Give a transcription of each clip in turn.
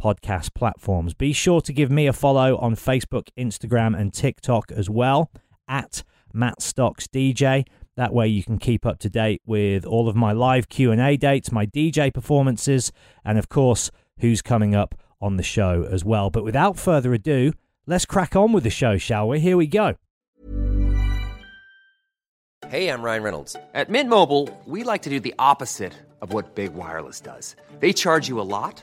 podcast platforms. Be sure to give me a follow on Facebook, Instagram, and TikTok as well at Matt Stocks DJ. That way you can keep up to date with all of my live Q&A dates, my DJ performances, and of course, who's coming up on the show as well. But without further ado, let's crack on with the show, shall we? Here we go. Hey, I'm Ryan Reynolds. At Mint Mobile, we like to do the opposite of what Big Wireless does. They charge you a lot,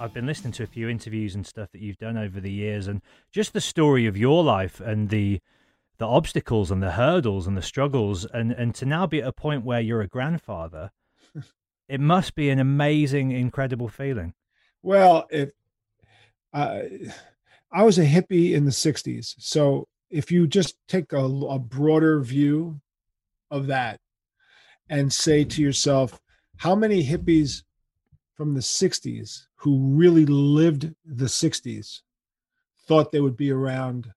I've been listening to a few interviews and stuff that you've done over the years, and just the story of your life and the the obstacles and the hurdles and the struggles, and and to now be at a point where you're a grandfather, it must be an amazing, incredible feeling. Well, if uh, I was a hippie in the '60s, so if you just take a, a broader view of that and say to yourself, how many hippies from the '60s who really lived the '60s thought they would be around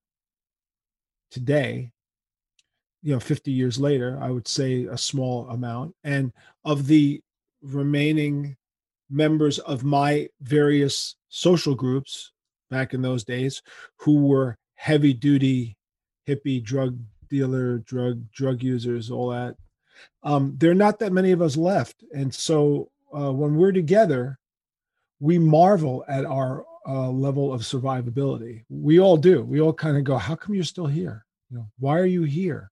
today? You know, 50 years later, I would say a small amount. And of the remaining members of my various social groups back in those days who were heavy duty hippie drug dealer drug drug users all that um, there are not that many of us left and so uh, when we're together we marvel at our uh, level of survivability. We all do. We all kind of go how come you're still here? You know why are you here?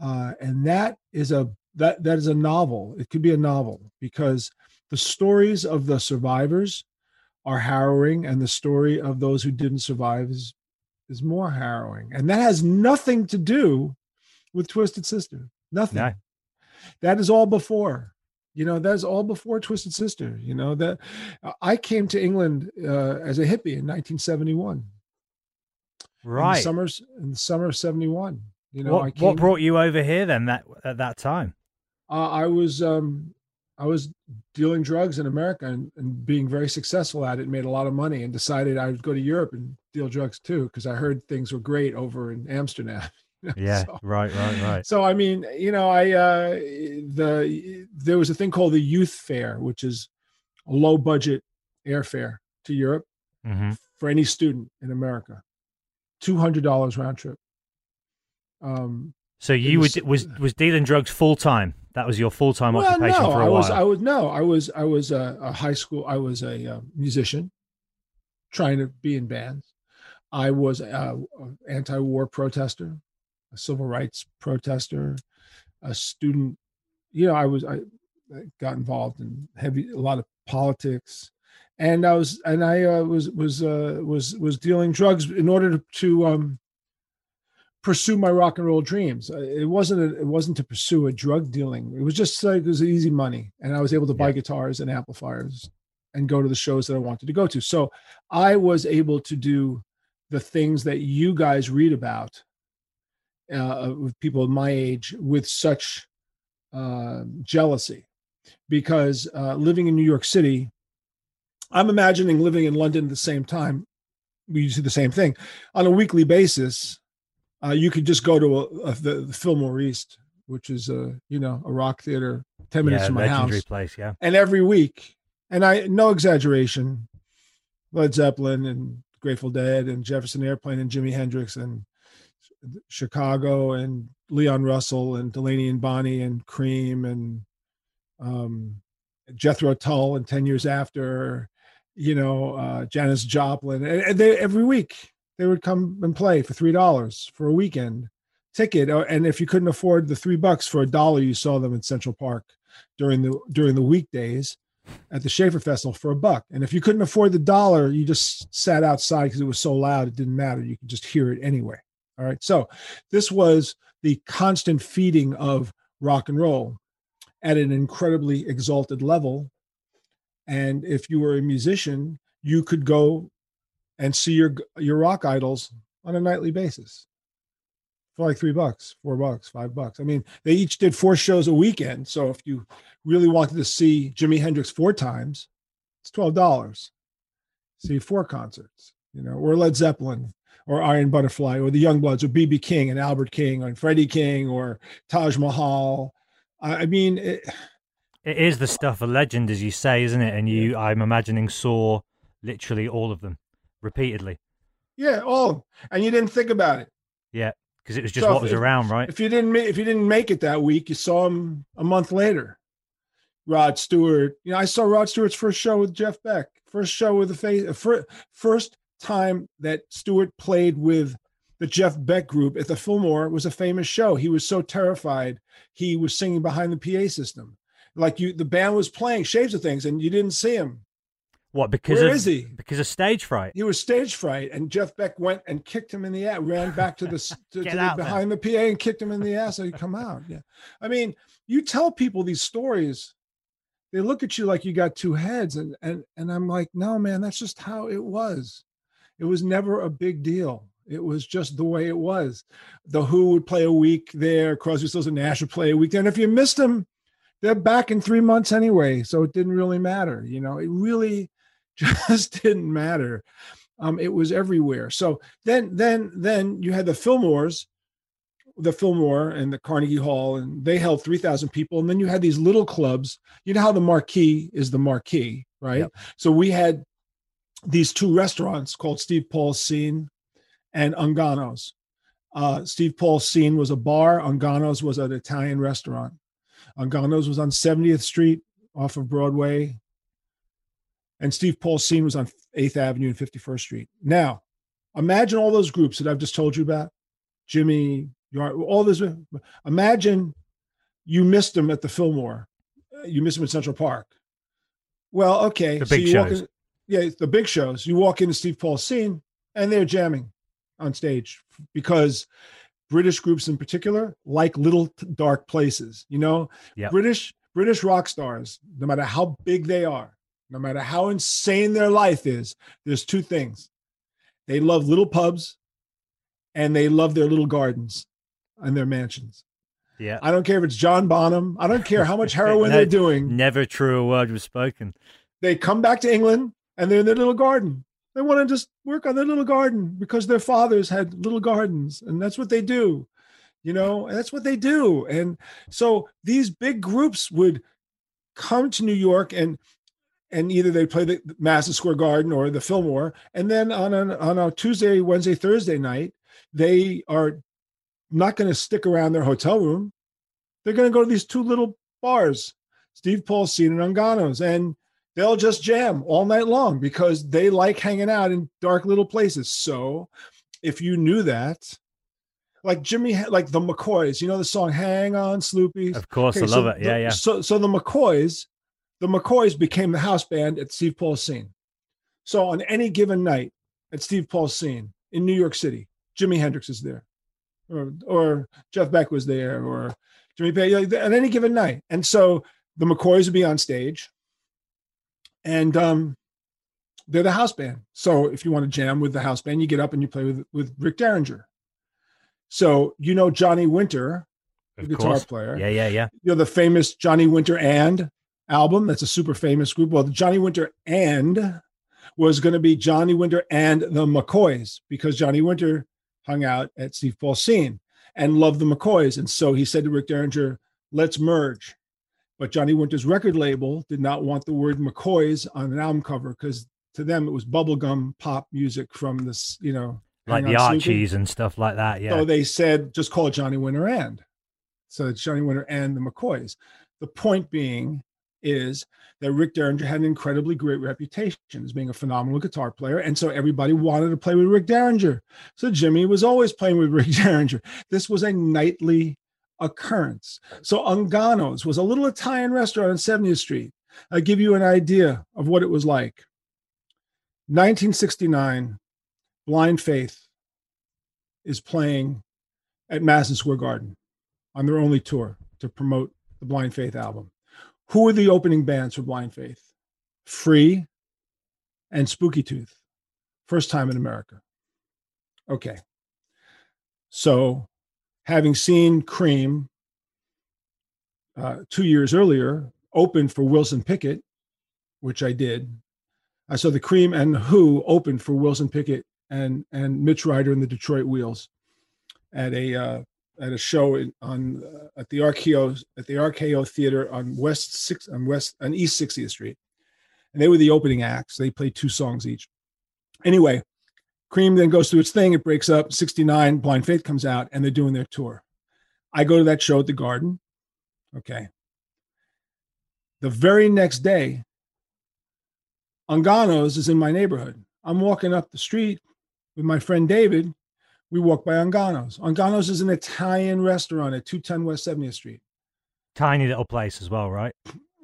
Uh, and that is a that that is a novel. It could be a novel because the stories of the survivors are harrowing and the story of those who didn't survive is is more harrowing. And that has nothing to do with twisted sister. Nothing. No. that is all before you know that's all before twisted sister you know that i came to england uh, as a hippie in 1971 right in the summers in the summer of 71 you know I what, came, what brought you over here then? That at that time. uh, I was um, I was dealing drugs in America and, and being very successful at it. Made a lot of money and decided I would go to Europe and deal drugs too because I heard things were great over in Amsterdam. Yeah. so- Right. Right. Right. So I mean, you know, I uh, the there was a thing called the youth fare, which is a low budget airfare to Europe hmm for any student in America, two hundred dollars round trip. Um, So you was- would was was dealing drugs full time. That was your full time well, occupation no, for a I while. was I was no, I was I was a, a high school. I was a uh, musician, trying to be in bands. I was a, a anti-war protester, a civil rights protester, a student. You know, I was I, I got involved in heavy a lot of politics, and I was and I uh, was was uh, was was dealing drugs in order to, to um, pursue my rock and roll dreams. Uh, It wasn't a, it wasn't to pursue a drug dealing. It was just like it was easy money, and I was able to buy Yeah. guitars and amplifiers and go to the shows that I wanted to go to. So I was able to do the things that you guys read about uh, with people of my age with such uh, jealousy, because uh, living in New York City, I'm imagining living in London at the same time. We do the same thing on a weekly basis. Uh, you could just go to a, a, the, the Fillmore East, which is a you know a rock theater ten minutes yeah, from my house, place. Yeah. and every week, and I no exaggeration, Led Zeppelin and Grateful Dead and Jefferson Airplane and Jimi Hendrix and Chicago and Leon Russell and Delaney and Bonnie and Cream and um, Jethro Tull and Ten Years After, you know, uh, Janis Joplin, and, they every week they would come and play for three dollars for a weekend ticket, or- and if you couldn't afford the three bucks for a dollar, you saw them in Central Park during the during the weekdays at the Schaefer Festival for a buck. And if you couldn't afford the dollar, you just sat outside because it was so loud, it didn't matter. You could just hear it anyway. All right. So this was the constant feeding of rock and roll at an incredibly exalted level. And if you were a musician, you could go and see your your rock idols on a nightly basis for like three bucks, four bucks, five bucks. I mean, they each did four shows a weekend. So if you really wanted to see Jimi Hendrix four times, it's twelve dollars. See four concerts, you know, or Led Zeppelin, or Iron Butterfly, or the Youngbloods, or BB King and Albert King, or Freddie King, or Taj Mahal. I I mean, it, It is the stuff of legend, as you say, isn't it? And you, I'm imagining, saw literally all of them repeatedly. yeah, all, and you didn't think about it. Yeah, because it was just So what was if- around, right? If you didn't, if you didn't make it that week, you saw him a month later. Rod Stewart, you know, I saw Rod Stewart's first show with Jeff Beck, first show with the face, first, first time that Stewart played with the Jeff Beck group at the Fillmore was a famous show. He was so terrified, he was singing behind the PA system, like you. The band was playing Shapes of Things, and you didn't see him. What because Where of is he? because of stage fright? He was stage fright, and Jeff Beck went and kicked him in the ass, ran back to the to, to the, behind the PA and kicked him in the ass. So he come out. Yeah, I mean, you tell people these stories, they look at you like you got two heads, and and and I'm like, no, man, that's just how it was. It was never a big deal. It was just the way it was. The Who would play a week there, Crosby, Stills, and Nash would play a week there, and if you missed them, they're back in three months anyway, so it didn't really matter. You know, it really just didn't matter. Um, it was everywhere. So then, then, then you had the Fillmores, the Fillmore and the Carnegie Hall, and they held three thousand people. And then you had these little clubs. You know how the Marquee is the Marquee, right? Yep. So we had these two restaurants called Steve Paul's Scene and Ungano's. Uh, Steve Paul's Scene was a bar. Ungano's was an Italian restaurant. Ungano's was on 70th Street off of Broadway. And Steve Paul's Scene was on 8th Avenue and 51st Street. Now, imagine all those groups that I've just told you about. Jimmy, Yard, all this. Imagine you missed them at the Fillmore. You missed them at Central Park. Well, okay. The big you walk shows. in- yeah, the big shows. You walk into Steve Paul's scene and they're jamming on stage because British groups in particular like little dark places. You know, Yep. British British rock stars, no matter how big they are, no matter how insane their life is, there's two things. They love little pubs and they love their little gardens and their mansions. Yeah, I don't care if it's John Bonham. I don't care how much heroin No, they're doing. never true a word was spoken. They come back to England and they're in their little garden. They want to just work on their little garden because their fathers had little gardens and that's what they do. You know, and that's what they do. And so these big groups would come to New York and and either they play the Madison Square Garden or the Fillmore, and then on a on a Tuesday, Wednesday, Thursday night, they are not going to stick around their hotel room. They're going to go to these two little bars, Steve Paul's and Ungano's, and they'll just jam all night long because they like hanging out in dark little places. So if you knew that, like Jimmy, like the McCoys, you know the song "Hang On, Sloopy." Of course, I Okay, love so it. Yeah, the- yeah. So, so the McCoys, the McCoys became the house band at Steve Paul's scene. So on any given night at Steve Paul's scene in New York City, Jimi Hendrix is there. or or Jeff Beck was there, or Jimmy Page like, at any given night. And so the McCoys would be on stage, and um, they're the house band. So if you want to jam with the house band, you get up and you play with with Rick Derringer. So you know Johnny Winter, the Of guitar course. player. Yeah, yeah, yeah. You know the famous Johnny Winter and album. That's a super famous group. Well, the Johnny Winter and was going to be Johnny Winter and the McCoys because Johnny Winter hung out at Steve Paul's scene and loved the McCoys. And so he said to Rick Derringer, let's merge. But Johnny Winter's record label did not want the word McCoys on an album cover because to them it was bubblegum pop music from this, you know, Like the. Archies and stuff like that. Yeah. So they said, just call it Johnny Winter and. So it's Johnny Winter and the McCoys. The point being is that Rick Derringer had an incredibly great reputation as being a phenomenal guitar player. And so everybody wanted to play with Rick Derringer. So Jimmy was always playing with Rick Derringer. This was a nightly occurrence. So Ungano's was a little Italian restaurant on 70th Street. I'll give you an idea of what it was like. 1969, Blind Faith is playing at Madison Square Garden on their only tour to promote the Blind Faith album. Who are the opening bands for Blind Faith? Free and Spooky Tooth. First time in America. Okay. So, having seen Cream uh, two years earlier open for Wilson Pickett, which I did, I saw the Cream and the Who open for Wilson Pickett and and Mitch Ryder and the Detroit Wheels at a uh, at a show in, on uh, at the RKO at the RKO Theater on West Six on West on East 60th Street, and they were the opening acts. They played two songs each. Anyway, Cream then goes through its thing. It breaks up. 69, Blind Faith comes out, and they're doing their tour. I go to that show at the Garden. Okay. The very next day, Ungano's is in my neighborhood. I'm walking up the street with my friend David. We walk by Ungano's. Ungano's is an Italian restaurant at 210 West 70th Street. Tiny little place as well, right?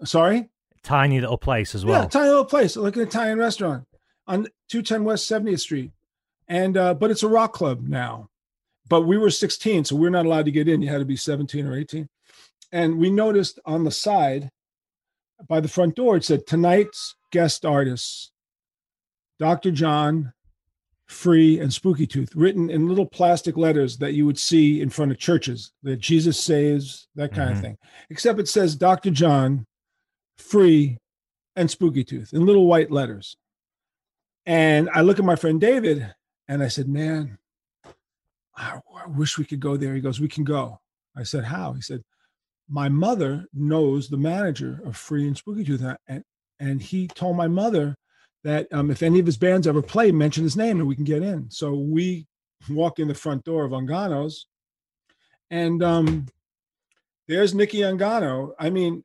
Sorry? Tiny little place as well. Yeah, tiny little place, like an Italian restaurant on 210 West 70th Street. And uh, but it's a rock club now. But we were 16, so we're not allowed to get in. You had to be 17 or 18. And we noticed on the side by the front door, it said tonight's guest artists, Dr. John, Free, and Spooky Tooth, written in little plastic letters that you would see in front of churches that Jesus saves, that kind Mhm. of thing. Except it says Dr. John, Free, and Spooky Tooth in little white letters. And I look at my friend David and I said, Man, I, I wish we could go there. He goes, We can go. I said, How? He said, My mother knows the manager of Free and Spooky Tooth. And, and he told my mother that um, if any of his bands ever play, mention his name and we can get in. So we walk in the front door of Ungano's and um, there's Nicky Ungano. I mean,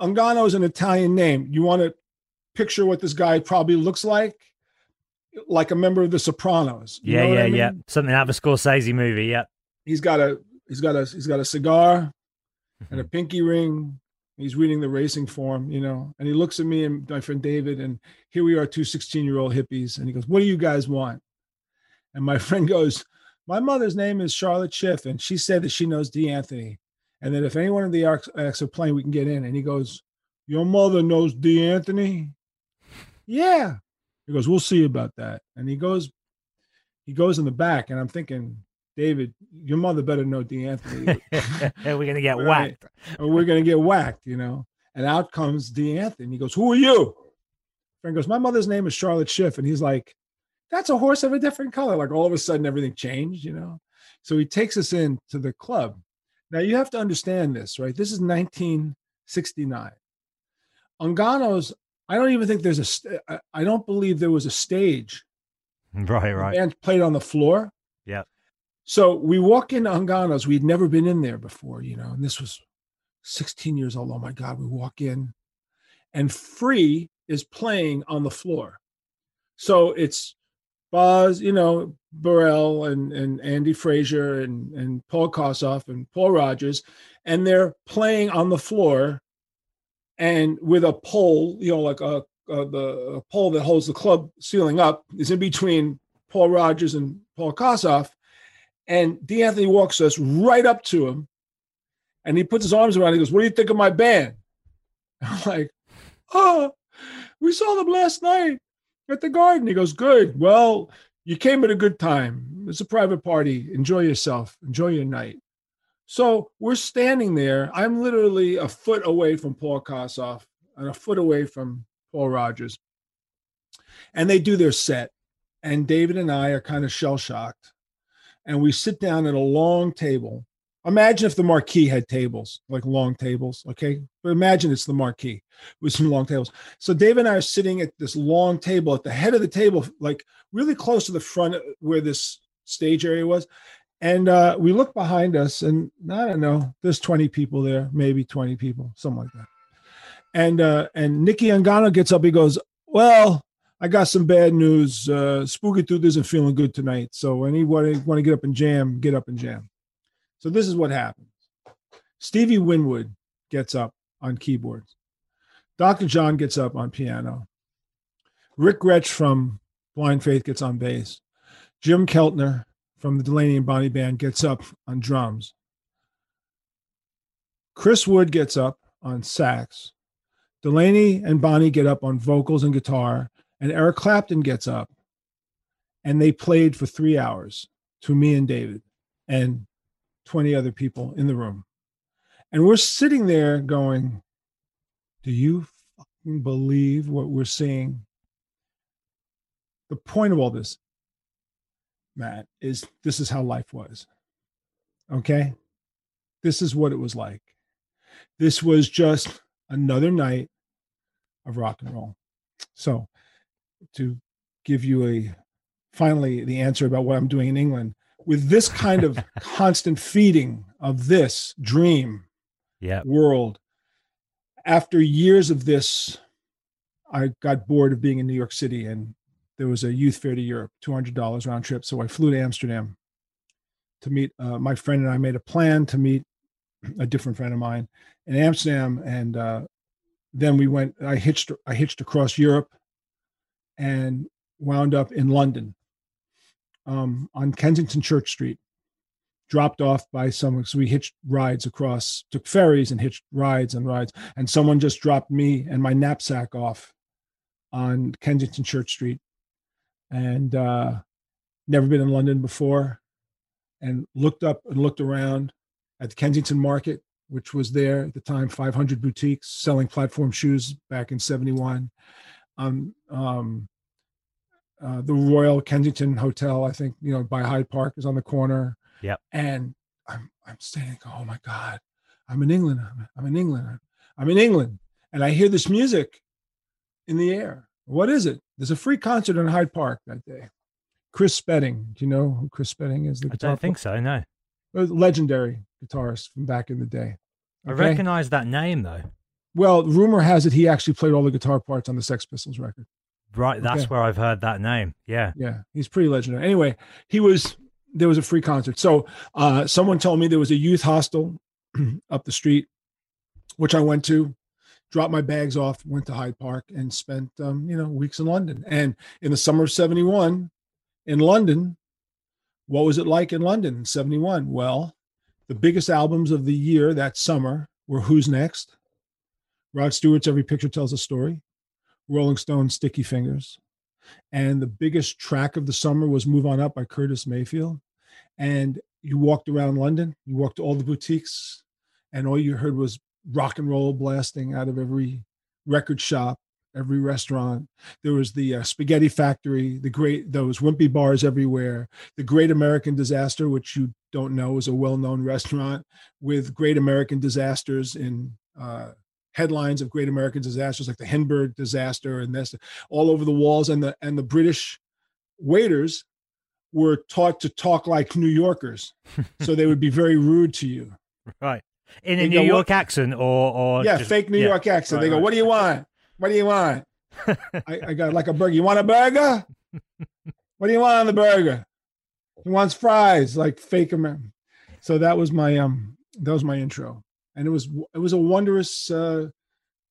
Ungano is an Italian name. You want to picture what this guy probably looks like? Like a member of the Sopranos. You yeah, know yeah, I yeah. Something out of a Scorsese movie. Yeah. He's got a he's got a he's got a cigar and Mm-hmm. a pinky ring. He's reading the racing form, you know, and he looks at me and my friend David, and here we are, two 16 year old hippies. And he goes, What do you guys want? And my friend goes, My mother's name is Charlotte Schiff, and she said that she knows Dee Anthony, and that if anyone in the acts acts are playing, we can get in. And he goes, Your mother knows Dee Anthony? Yeah. He goes, We'll see about that. And he goes, he goes in the back, and I'm thinking, David, your mother better know Dee Anthony. We're gonna get Right. whacked. or we're gonna get whacked, you know. And out comes Dee Anthony. He goes, Who are you? Friend goes, My mother's name is Charlotte Schiff. And he's like, That's a horse of a different color. Like all of a sudden everything changed, you know. So he takes us in to the club. Now you have to understand this, right? This is 1969. Ungano's, I don't even think there's a I- don't believe there was a stage. Right, right. band played on the floor. Yeah. So we walk into Ungano's. We'd never been in there before, you know, and this was 16 years old. Oh my God. We walk in and Free is playing on the floor. So it's Boz, you know, Burrell and, and Andy Fraser and, and Paul Kossoff and Paul Rodgers, and they're playing on the floor and with a pole, you know, like a, a the a pole that holds the club ceiling up is in between Paul Rodgers and Paul Kossoff, And Dee Anthony walks us right up to him and he puts his arms around. He goes, What do you think of my band? I'm like, Oh, we saw them last night at the garden. He goes, Good. Well, you came at a good time. It's a private party. Enjoy yourself. Enjoy your night. So we're standing there. I'm literally a foot away from Paul Kossoff and a foot away from Paul Rodgers. And they do their set. And David and I are kind of shell shocked. And we sit down at a long table. Imagine if the marquee had tables, like long tables. Okay. But imagine it's the marquee with some long tables. So David and I are sitting at this long table at the head of the table, like really close to the front where this stage area was. And uh, we look behind us, and I don't know, there's 20 people there, maybe 20 people, something like that. And uh, and Nicky Ungano gets up. He goes, "Well, I got some bad news. Uh, Spooky Tooth isn't feeling good tonight. So anybody want to get up and jam, get up and jam." So this is what happens. Stevie Winwood gets up on keyboards. Dr. John gets up on piano. Ric Grech from Blind Faith gets on bass. Jim Keltner from the Delaney and Bonnie Band gets up on drums. Chris Wood gets up on sax. Delaney and Bonnie get up on vocals and guitar, and Eric Clapton gets up. And they played for three hours to me and David and 20 other people in the room. And we're sitting there going, Do you believe what we're seeing? The point of all this, Matt, is this is how life was. Okay? This is what it was like. This was just another night of rock and roll. So, to give you a finally the answer about what I'm doing in England, with this kind of constant feeding of this dream Yeah. world, after years of this, I got bored of being in New York City and there was a youth fare to Europe, $200 round trip. So I flew to Amsterdam to meet uh, my friend, and I made a plan to meet a different friend of mine in Amsterdam. And uh, then we went, I hitched, I hitched across Europe and wound up in London um, on Kensington Church Street. Dropped off by someone, so we hitched rides across, took ferries and hitched rides and rides. And someone just dropped me and my knapsack off on Kensington Church Street. And uh, never been in London before. And looked up and looked around at the Kensington Market, which was there at the time, 500 boutiques selling platform shoes back in 71. Um, um, uh, the Royal Kensington Hotel, I think, you know, by Hyde Park is on the corner. Yep. And I'm, I'm standing, oh my God, I'm in England. I'm, I'm in England. I'm in England. And I hear this music in the air. What is it? There's a free concert in Hyde Park that day. Chris Spedding. Do you know who Chris Spedding is? The I guitar don't think so. No. player? legendary guitarist from back in the day. I recognize that name though. Well, rumor has it he actually played all the guitar parts on the Sex Pistols record. Right. That's Okay. where I've heard that name. Yeah. Yeah, he's pretty legendary. Anyway, he was there was a free concert. So uh, someone told me there was a youth hostel up the street, which I went to. Dropped my bags off, went to Hyde Park, and spent um, you know weeks in London. And in the summer of '71, in London, what was it like in London in '71? Well, the biggest albums of the year that summer were Who's Next, Rod Stewart's Every Picture Tells a Story, Rolling Stone's Sticky Fingers, and the biggest track of the summer was Move On Up by Curtis Mayfield. And you walked around London, you walked to all the boutiques, and all you heard was rock and roll blasting out of every record shop, every restaurant. There was the uh, Spaghetti Factory, the great, those wimpy bars everywhere, the Great American Disaster, which you don't know is a well known restaurant with great American disasters in uh, headlines of great American disasters like the Hindenburg disaster and this all over the walls and the and the British waiters were taught to talk like New Yorkers so they would be very rude to you Right. In They a go, New "What-" York accent or or yeah just- fake New yeah. York accent. Right, they go right. what do you want? What do you want? I, I got like a burger. You want a burger? What do you want on the burger? He wants fries like fake American so that was my um that was my intro. And it was it was a wondrous uh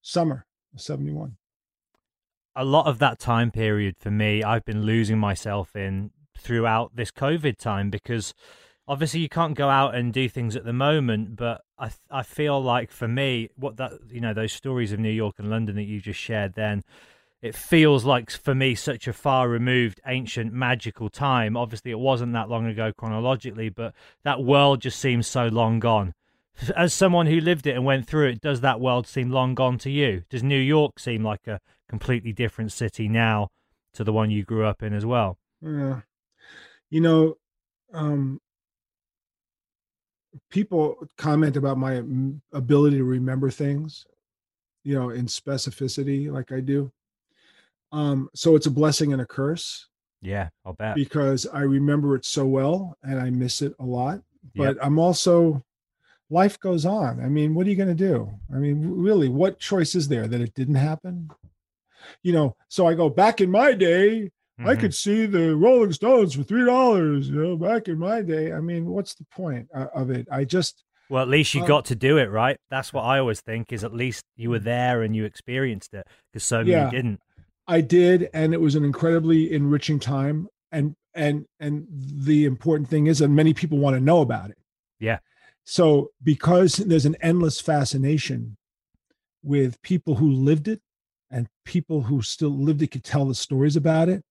summer of 71 a lot of that time period for me, I've been losing myself in throughout this COVID time because obviously you can't go out and do things at the moment, but I I feel like for me, what that you know those stories of New York and London that you just shared, then it feels like for me such a far removed, ancient, magical time. Obviously, it wasn't that long ago chronologically, but that world just seems so long gone. As someone who lived it and went through it, does that world seem long gone to you? Does New York seem like a completely different city now to the one you grew up in as well? Yeah. You know, um, people comment about my mm, ability to remember things, you know, in specificity like I do. Um, so it's a blessing and a curse Yeah, I'll bet. because I remember it so well and I miss it a lot. Yep. But I'm also life goes on. I mean, what are you going to do? I mean, really, what choice is there that it didn't happen? You know, so I go back in my day, I Mhm. could see the Rolling Stones for three dollars. You know, back in my day. I mean, what's the point uh, of it? I just Well, at least you Um, got to do it, right? That's what I always think. Is at least you were there and you experienced it, because so many Yeah. didn't. I did, and it was an incredibly enriching time. And and and the important thing is that many people want to know about it. Yeah. So because there's an endless fascination with people who lived it and people who still lived it could tell the stories about it,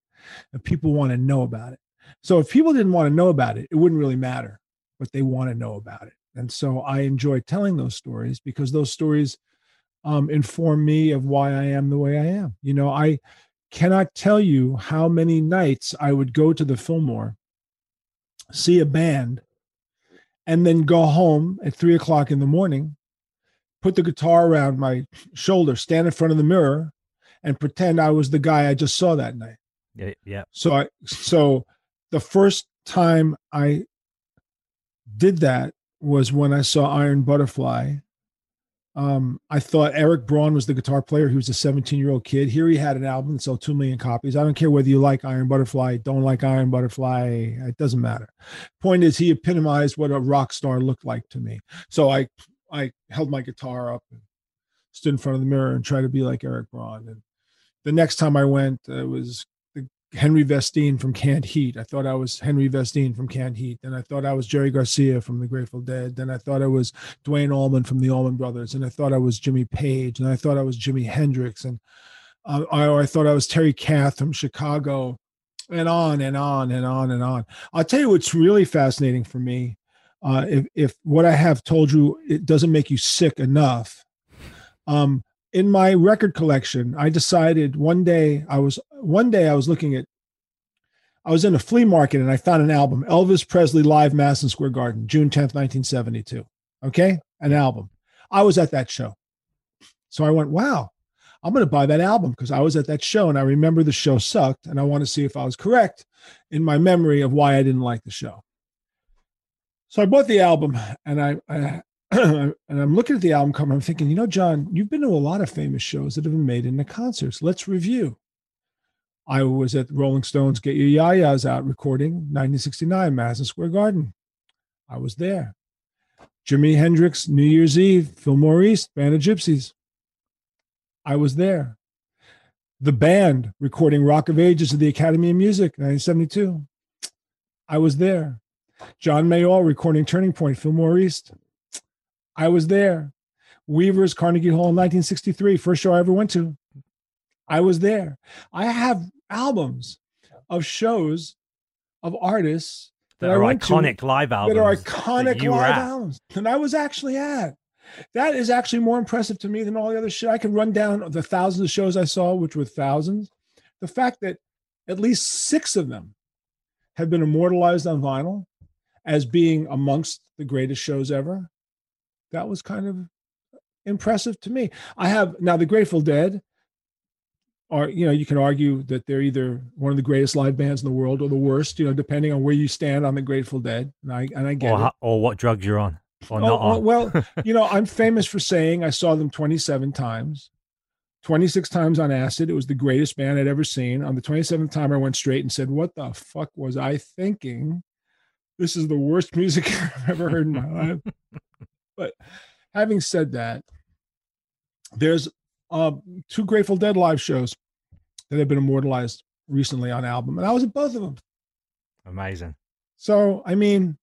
and people want to know about it. So if people didn't want to know about it, it wouldn't really matter, but they want to know about it. And so I enjoy telling those stories because those stories um, inform me of why I am the way I am. You know, I cannot tell you how many nights I would go to the Fillmore, see a band, and then go home at three o'clock in the morning, put the guitar around my shoulder, stand in front of the mirror, and pretend I was the guy I just saw that night. Yeah. So I so the first time I did that was when I saw Iron Butterfly. Um, I thought Erik Braunn was the guitar player. He was a 17 year old kid. Here he had an album that sold 2 million copies. I don't care whether you like Iron Butterfly, don't like Iron Butterfly. It doesn't matter. Point is, he epitomized what a rock star looked like to me. So I, I held my guitar up and stood in front of the mirror and tried to be like Erik Braunn. And the next time I went, it was Henry Vestine from Canned Heat. I thought I was Henry Vestine from Canned Heat. Then I thought I was Jerry Garcia from the Grateful Dead. Then I thought I was Duane Allman from the Allman Brothers. And I thought I was Jimmy Page. And I thought I was Jimi Hendrix. And uh, I, I thought I was Terry Kath from Chicago. And on and on and on and on. I'll tell you what's really fascinating for me. Uh, if, if what I have told you it doesn't make you sick enough, um, in my record collection, I decided one day I was one day I was looking at I was in a flea market and I found an album, Elvis Presley Live Madison Square Garden, June 10th, 1972. Okay? An album. I was at that show. So I went, wow, I'm going to buy that album because I was at that show and I remember the show sucked and I want to see if I was correct in my memory of why I didn't like the show. So I bought the album and I, I and I'm looking at the album cover. I'm thinking, you know, John, you've been to a lot of famous shows that have been made into concerts. Let's review. I was at Rolling Stones Get Your Ya-Ya's Out recording, 1969, Madison Square Garden. I was there. Jimi Hendrix, New Year's Eve, Fillmore East, Band of Gypsys. I was there. The band recording Rock of Ages at the Academy of Music, 1972. I was there. John Mayall recording Turning Point, Fillmore East. I was there. Weaver's Carnegie Hall in 1963, first show I ever went to. I was there. I have albums of shows of artists That I are went to iconic live albums. that are iconic were live albums that I was actually at. That is actually more impressive to me than all the other shit. I could run down the thousands of shows I saw, which were thousands. The fact that at least six of them have been immortalized on vinyl as being amongst the greatest shows ever, that was kind of impressive to me. I have now the Grateful Dead are, you know, you can argue that they're either one of the greatest live bands in the world or the worst, you know, depending on where you stand on the Grateful Dead. And I and I get Or, it. or what drugs you're on, or Oh, not on. well, you know, I'm famous for saying I saw them 27 times, 26 times on acid. It was the greatest band I'd ever seen. On the 27th time, I went straight and said, What the fuck was I thinking? This is the worst music I've ever heard in my life. But having said that, there's uh, two Grateful Dead live shows that have been immortalized recently on album, and I was at both of them. Amazing. So, I mean,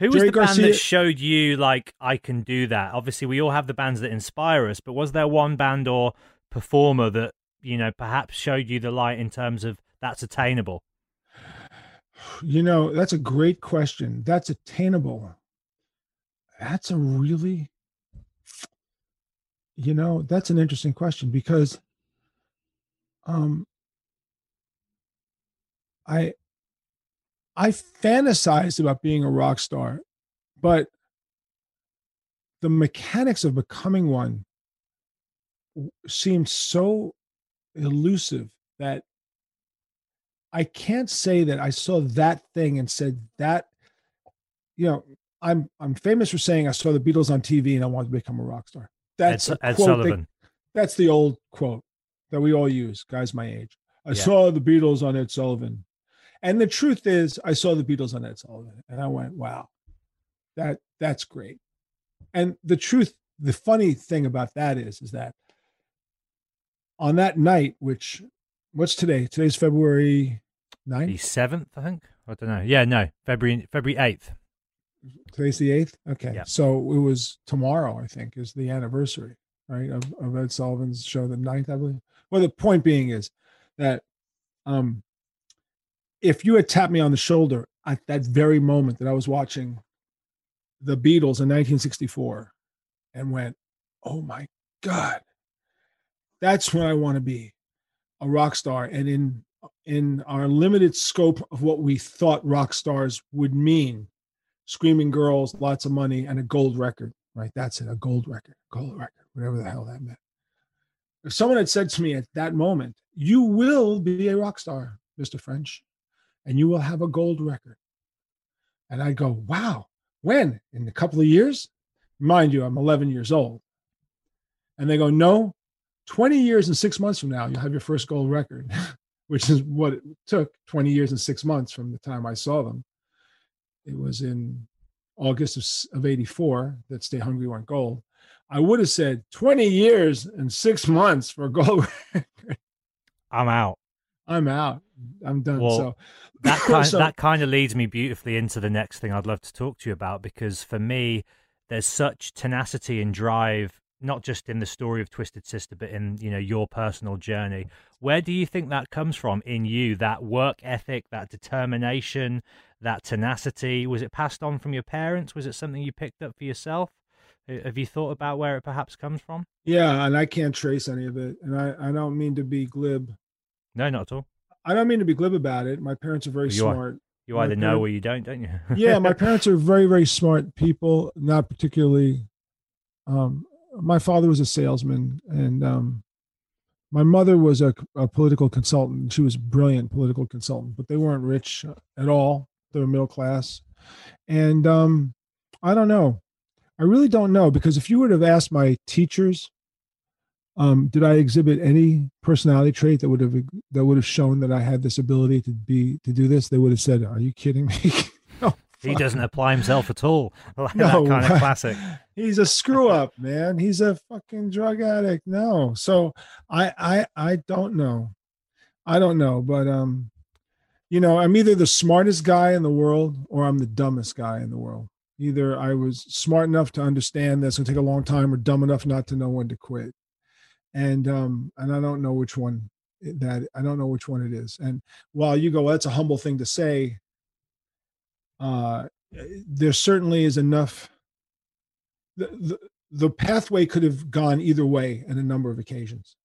Who was Jerry the band that showed you like I can do that? Obviously, we all have the bands that inspire us, but was there one band or performer that you know perhaps showed you the light in terms of that's attainable? You know, that's a great question. That's attainable. That's a really, you know, that's an interesting question because, um, I, I fantasized about being a rock star, but the mechanics of becoming one seemed so elusive that I can't say that I saw that thing and said that, you know, I'm I'm famous for saying I saw the Beatles on TV and I wanted to become a rock star. That's Ed, Ed quote that- Sullivan. that's the old quote that we all use, guys my age. I Yeah. saw the Beatles on Ed Sullivan. And the truth is, I saw the Beatles on Ed Sullivan and I went, wow, that that's great. And the truth, the funny thing about that is, is that on that night, which what's today? Today's February The seventh, I think. I don't know. Yeah, no, February February eighth. Today's the eighth. Okay. Yeah. So it was tomorrow, I think, is the anniversary, right? Of, of Ed Sullivan's show, the ninth, I believe. Well, the point being is that um if you had tapped me on the shoulder at that very moment that I was watching the Beatles in 1964 and went, Oh my God, that's what I want to be, a rock star. And in in our limited scope of what we thought rock stars would mean, screaming girls, lots of money, and a gold record. Right? That's it, a gold record, gold record, whatever the hell that meant. If someone had said to me at that moment, "You will be a rock star, Mr. French, and you will have a gold record," and I'd go, "Wow, when? In a couple of years?" Mind you, I'm 11 years old, and they go, "No, 20 years and six months from now, you'll have your first gold record." Which is what it took 20 years and six months from the time I saw them it was in August of, of 84 that Stay Hungry went gold. I would have said 20 years and six months for a gold. I'm out. I'm out. I'm done. Well, so That kind So- that kind of leads me beautifully into the next thing I'd love to talk to you about because for me, there's such tenacity and drive, not just in the story of Twisted Sister, but in you know your personal journey. Where do you think that comes from in you? That work ethic, that determination, that tenacity. Was it passed on from your parents? Was it something you picked up for yourself? Uh, Have you thought about where it perhaps comes from? yeah, and I can't trace any of it. And I, I don't mean to be glib. No, not at all. I don't mean to be glib about it. My parents are very You are. smart. You My either know or you don't, don't you? yeah, my parents are very, very smart people, not particularly um my father was a salesman and um my mother was a, a political consultant. She was a brilliant political consultant, but they weren't rich at all. Were middle class. And um I don't know. I really don't know because if you would have asked my teachers um, did I exhibit any personality trait that would have that would have shown that I had this ability to be to do this? They would have said, "Are you kidding me?" no, he doesn't apply himself at all. Like No, that kind of classic. He's a screw up, man. He's a fucking drug addict. No. So I I I don't know. I don't know, but um you know, I'm either the smartest guy in the world or I'm the dumbest guy in the world. Either I was smart enough to understand that's going to take a long time or dumb enough not to know when to quit. And um and I don't know which one that I don't know which one it is. And while you go, well, that's a humble thing to say, uh there certainly is enough the, the the pathway could have gone either way in a number of occasions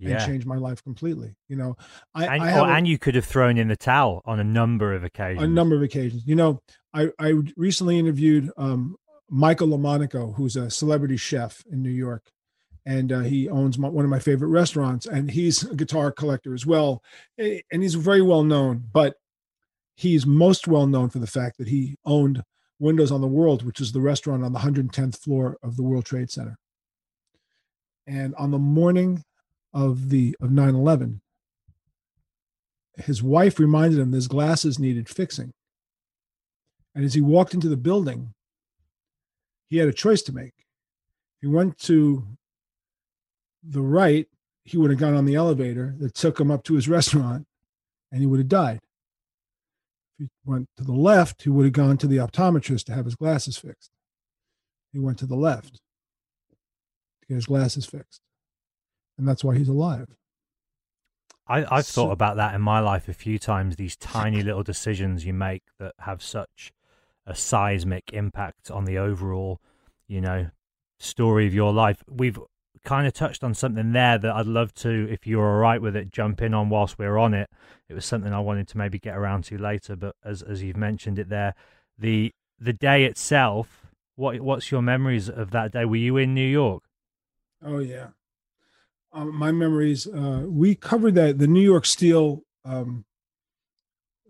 and Yeah. changed my life completely. You know, I, And, I oh, a, and you could have thrown in the towel on a number of occasions. a number of occasions. You know, I I recently interviewed um, Michael Lomonaco, who's a celebrity chef in New York, and uh, he owns my, one of my favorite restaurants, and he's a guitar collector as well, and he's very well known. But he's most well known for the fact that he owned Windows on the World, which is the restaurant on the 110th floor of the World Trade Center. And on the morning of the of 9/11, his wife reminded him his glasses needed fixing. And as he walked into the building, he had a choice to make. He went to the right, he would have gone on the elevator that took him up to his restaurant and he would have died. If he went to the left, he would have gone to the optometrist to have his glasses fixed. He went to the left to get his glasses fixed. And that's why he's alive. I, I've So- thought about that in my life a few times. These tiny little decisions you make that have such a seismic impact on the overall, you know, story of your life. We've kind of touched on something there that I'd love to, if you're all right with it, jump in on whilst we're on it. It was something I wanted to maybe get around to later, but as as you've mentioned it there, the the day itself. What what's your memories of that day? Were you in New York? Oh yeah, um, my memories. Uh, we covered that the New York Steel um,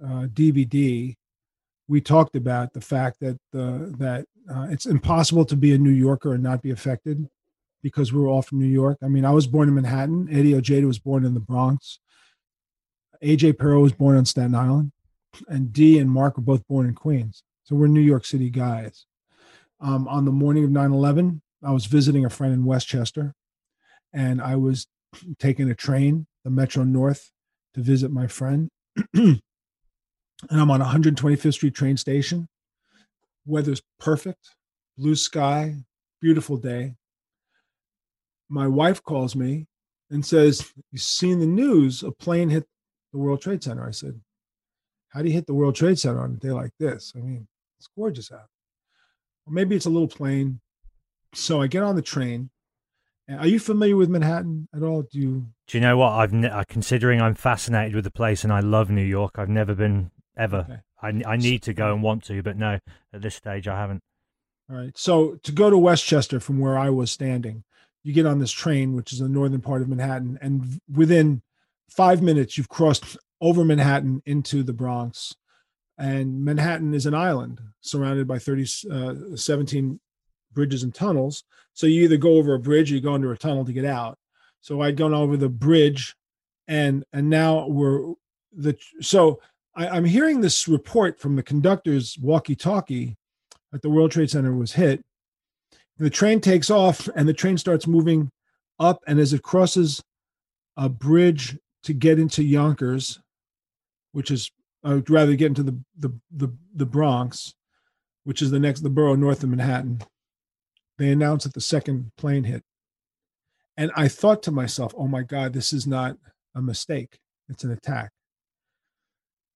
uh, DVD. We talked about the fact that the that uh, it's impossible to be a New Yorker and not be affected because we were all from New York. I mean, I was born in Manhattan. Eddie Ojeda was born in the Bronx. AJ Pero was born on Staten Island, and Dee and Mark were both born in Queens. So we're New York City guys. Um, on the morning of 9 11, I was visiting a friend in Westchester, and I was taking a train, the Metro North, to visit my friend. and I'm on 125th Street train station. Weather's perfect, blue sky, beautiful day. My wife calls me and says, You seen the news? A plane hit the World Trade Center. I said, How do you hit the World Trade Center on a day like this? I mean, it's gorgeous out. Or maybe it's a little plane. So I get on the train. Are you familiar with Manhattan at all? Do you? Do you know what I've ne- uh, considering I'm fascinated with the place and I love New York. I've never been ever. Okay. I I need to go and want to, but no, at this stage I haven't. All right. So to go to Westchester from where I was standing, you get on this train, which is the northern part of Manhattan, and within five minutes, you've crossed over Manhattan into the Bronx. And Manhattan is an island surrounded by 30, uh, 17 bridges and tunnels. So you either go over a bridge or you go under a tunnel to get out. So I'd gone over the bridge, and and now we're the so I, I'm hearing this report from the conductor's walkie-talkie that the World Trade Center was hit. The train takes off and the train starts moving up. And as it crosses a bridge to get into Yonkers, which is, I would rather get into the, the, the, the Bronx, which is the next, the borough north of Manhattan, they announced that the second plane hit. And I thought to myself, oh my God, this is not a mistake. It's an attack.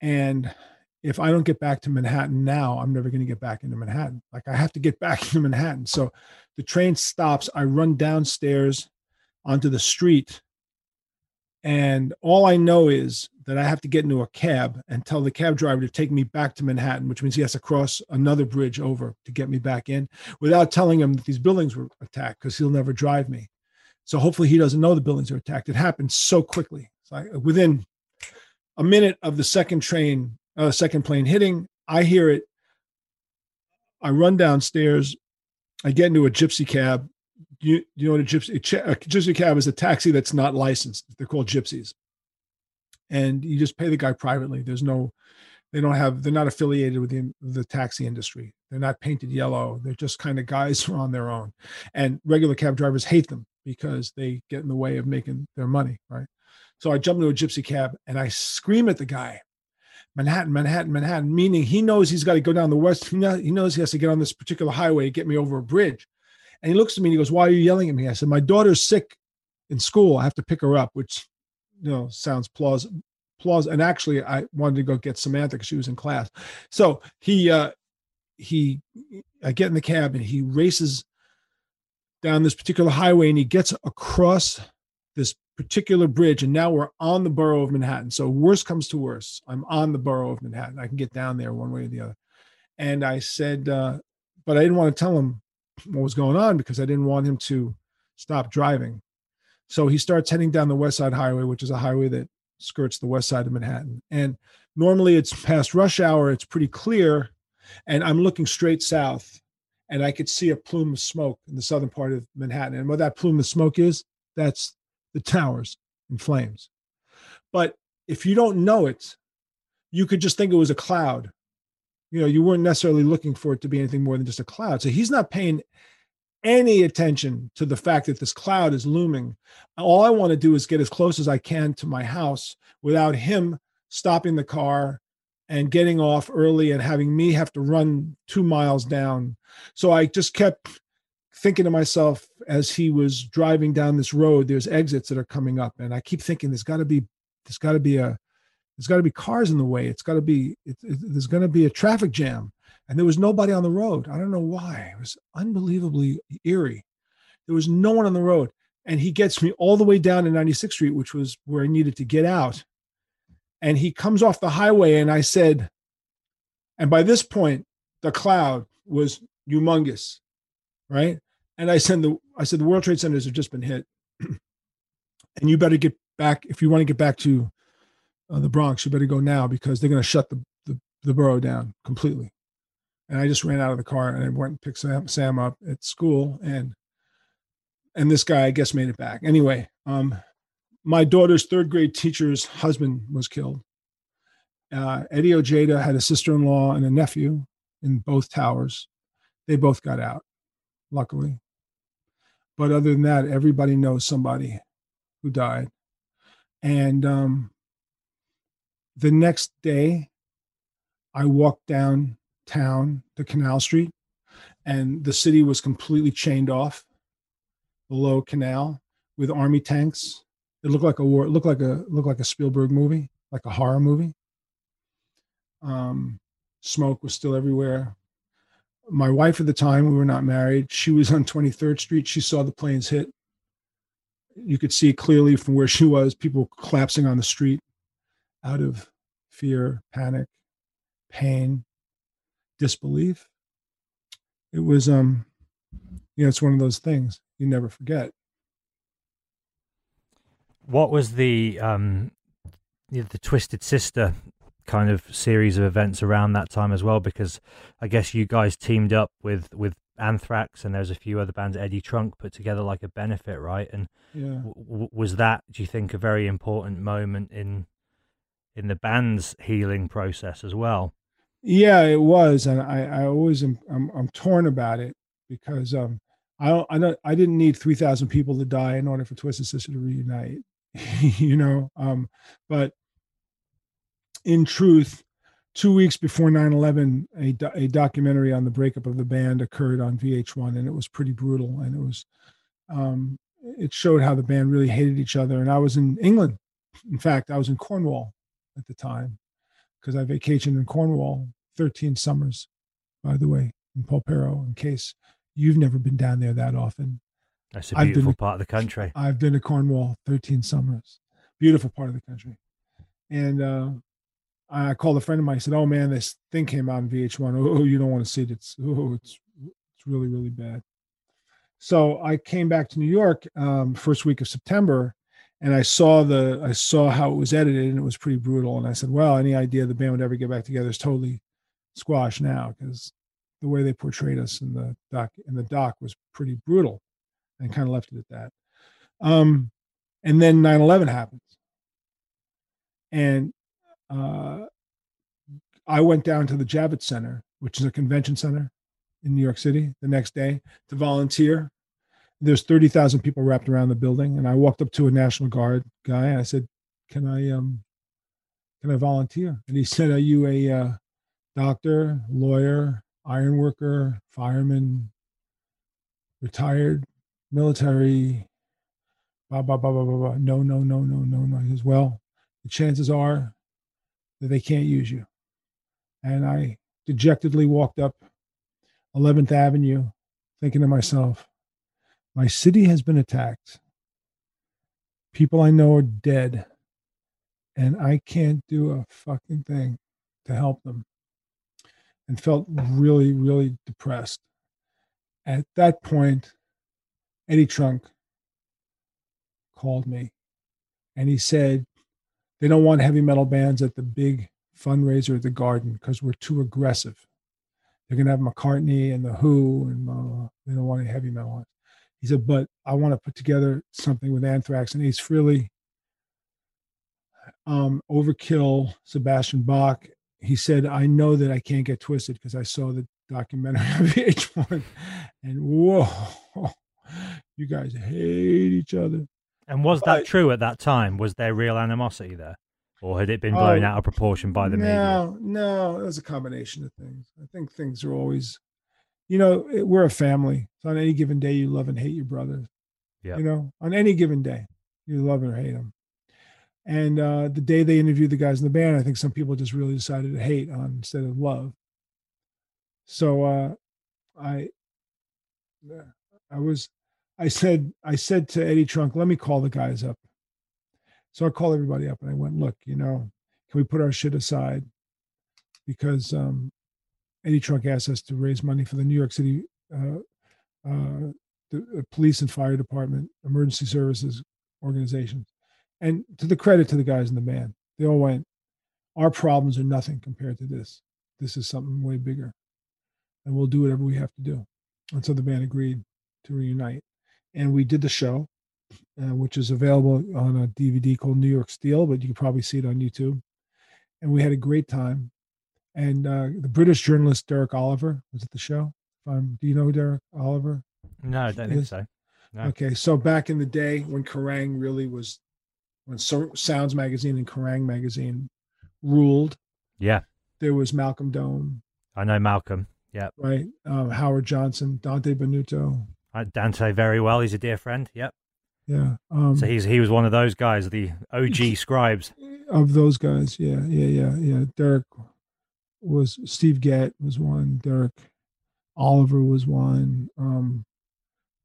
And if I don't get back to Manhattan now, I'm never going to get back into Manhattan. Like I have to get back into Manhattan. So the train stops. I run downstairs onto the street. And all I know is that I have to get into a cab and tell the cab driver to take me back to Manhattan, which means he has to cross another bridge over to get me back in without telling him that these buildings were attacked because he'll never drive me. So hopefully he doesn't know the buildings are attacked. It happened so quickly. It's like within a minute of the second train uh, second plane hitting. I hear it. I run downstairs. I get into a gypsy cab. You, you know what a gypsy, a gypsy cab is a taxi that's not licensed. They're called gypsies. And you just pay the guy privately. There's no, they don't have, they're not affiliated with the, the taxi industry. They're not painted yellow. They're just kind of guys who are on their own. And regular cab drivers hate them because they get in the way of making their money. Right. So I jump into a gypsy cab and I scream at the guy. Manhattan, Manhattan, Manhattan, meaning he knows he's got to go down the west. He he knows he has to get on this particular highway to get me over a bridge. And he looks at me and he goes, Why are you yelling at me? I said, My daughter's sick in school. I have to pick her up, which you know sounds plausible. Plaus- and actually I wanted to go get Samantha because she was in class. So he uh he I get in the cab and he races down this particular highway and he gets across this particular bridge and now we're on the borough of manhattan so worst comes to worst i'm on the borough of manhattan i can get down there one way or the other and i said uh, but i didn't want to tell him what was going on because i didn't want him to stop driving so he starts heading down the west side highway which is a highway that skirts the west side of manhattan and normally it's past rush hour it's pretty clear and i'm looking straight south and i could see a plume of smoke in the southern part of manhattan and what that plume of smoke is that's the towers in flames. But if you don't know it, you could just think it was a cloud. You know, you weren't necessarily looking for it to be anything more than just a cloud. So he's not paying any attention to the fact that this cloud is looming. All I want to do is get as close as I can to my house without him stopping the car and getting off early and having me have to run two miles down. So I just kept thinking to myself as he was driving down this road, there's exits that are coming up. And I keep thinking there's got to be, there's got to be a, there's got to be cars in the way. It's got to be, it, it, there's going to be a traffic jam. And there was nobody on the road. I don't know why. It was unbelievably eerie. There was no one on the road. And he gets me all the way down to 96th Street, which was where I needed to get out. And he comes off the highway. And I said, and by this point, the cloud was humongous, right? And I said, the I said the World Trade Centers have just been hit, and you better get back if you want to get back to uh, the Bronx. You better go now because they're going to shut the, the the borough down completely. And I just ran out of the car and I went and picked Sam, Sam up at school, and and this guy I guess made it back. Anyway, um, my daughter's third grade teacher's husband was killed. Uh, Eddie Ojeda had a sister-in-law and a nephew in both towers. They both got out, luckily. But other than that, everybody knows somebody who died. And um, the next day, I walked downtown to Canal Street, and the city was completely chained off below Canal with army tanks. It looked like a war. It looked like a looked like a Spielberg movie, like a horror movie. Um, smoke was still everywhere. My wife at the time, we were not married. She was on 23rd Street. She saw the planes hit. You could see clearly from where she was, people collapsing on the street out of fear, panic, pain, disbelief. It was, um, you know, it's one of those things you never forget. What was the um the Twisted Sister kind of series of events around that time as well? Because I guess you guys teamed up with with Anthrax and there's a few other bands. Eddie Trunk put together like a benefit, right? And Yeah. w- was that do you think a very important moment in in the band's healing process as well? Yeah, it was, and I, I always am I'm, I'm torn about it because um I don't I don't I didn't need three thousand people to die in order for Twisted Sister to reunite, you know. Um, but in truth, two weeks before 9-11, a do- a documentary on the breakup of the band occurred on VH1, and it was pretty brutal, and it was um it showed how the band really hated each other. And I was in England, in fact, I was in Cornwall at the time because I vacationed in Cornwall 13 summers, by the way, in Polperro, in case you've never been down there that often. That's a I've been beautiful to- part of the country. I've been to Cornwall 13 summers. Beautiful part of the country. And uh, I called a friend of mine. I said, Oh man, this thing came out on VH1. Oh, you don't want to see it. It's oh, it's it's really, really bad. So I came back to New York um, first week of September and I saw the I saw how it was edited and it was pretty brutal. And I said, Well, any idea the band would ever get back together is totally squashed now because the way they portrayed us in the doc in the doc was pretty brutal and kind of left it at that. Um, and then 9-11 happens. And uh, I went down to the Javits Center, which is a convention center in New York City, the next day to volunteer. There's 30,000 people wrapped around the building. And I walked up to a National Guard guy and I said, Can I um can I volunteer? And he said, Are you a uh, doctor, lawyer, iron worker, fireman, retired military, blah, blah, blah, blah, blah, blah. No, no, no, no, no, no. He says, well, the chances are that they can't use you. And I dejectedly walked up 11th Avenue, thinking to myself, my city has been attacked. People I know are dead. And I can't do a fucking thing to help them. And felt really, really depressed. At that point, Eddie Trunk called me and he said they don't want heavy metal bands at the big fundraiser at the garden because we're too aggressive. They're going to have McCartney and The Who and blah, blah, blah. they don't want any heavy metal. He said, but I want to put together something with Anthrax and Ace Frehley, um, Overkill, Sebastian Bach. He said, I know that I can't get twisted because I saw the documentary on VH1 and whoa, you guys hate each other. And was that But- true at that time? Was there real animosity there? or had it been blown Oh, out of proportion by the media? no, no, it was a combination of things. I think things are always, you know, it- we're a family. So on any given day, you love and hate your brothers. Yeah. You know, on any given day, you love or hate them. And uh, the day they interviewed the guys in the band, I think some people just really decided to hate on instead of love. So uh, I, I was, I said, I said to Eddie Trunk, let me call the guys up. So I called everybody up and I went, look, you know, can we put our shit aside? Because um, Eddie Trunk asked us to raise money for the New York City uh, uh, the uh, police and fire department, emergency services organizations. And to the credit to the guys in the band, they all went, our problems are nothing compared to this. This is something way bigger. And we'll do whatever we have to do. And so the band agreed to reunite. And we did the show, uh, which is available on a DVD called New York Steel, but you can probably see it on YouTube. And we had a great time. And uh, the British journalist Derek Oliver was at the show. Um, do you know Derek Oliver? No, I don't think so. No. Okay, so back in the day when Kerrang really was, when so- Sounds Magazine and Kerrang Magazine ruled, Yeah, there was Malcolm Dome, I know Malcolm. Yeah, right? Um, Howard Johnson, Dante Bonutto. I, Dante very well. He's a dear friend. Yep. Yeah. Um, So he's he was one of those guys, the OG scribes. of those guys. Yeah, yeah, yeah, yeah. Derek was Steve Gett was one. Derek Oliver was one. Um,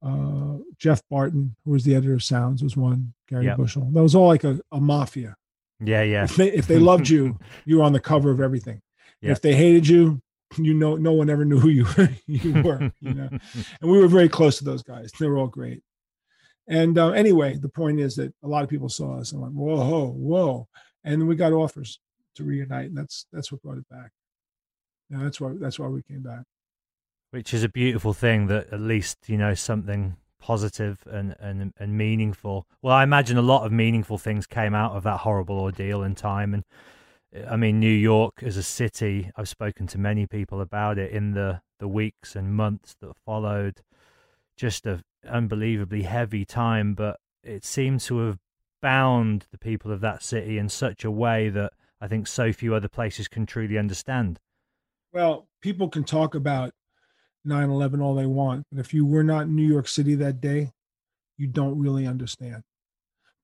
uh, Geoff Barton, who was the editor of Sounds, was one. Gary Yep. Bushell. That was all like a, a mafia. Yeah, yeah. If they if they loved you, you were on the cover of everything. Yeah. If they hated you, you know no one ever knew who you you were. You know, and we were very close to those guys. They were all great. And uh, anyway, the point is that a lot of people saw us and went, "Whoa, whoa!" And we got offers to reunite, and that's that's what brought it back. Yeah, that's why that's why we came back. Which is a beautiful thing that at least you know something positive and and and meaningful. Well, I imagine a lot of meaningful things came out of that horrible ordeal in time. And I mean, New York as a city, I've spoken to many people about it in the the weeks and months that followed. Just a unbelievably heavy time, but it seemed to have bound the people of that city in such a way that I think so few other places can truly understand. Well, people can talk about 9/11 all they want, but if you were not in New York City that day, you don't really understand.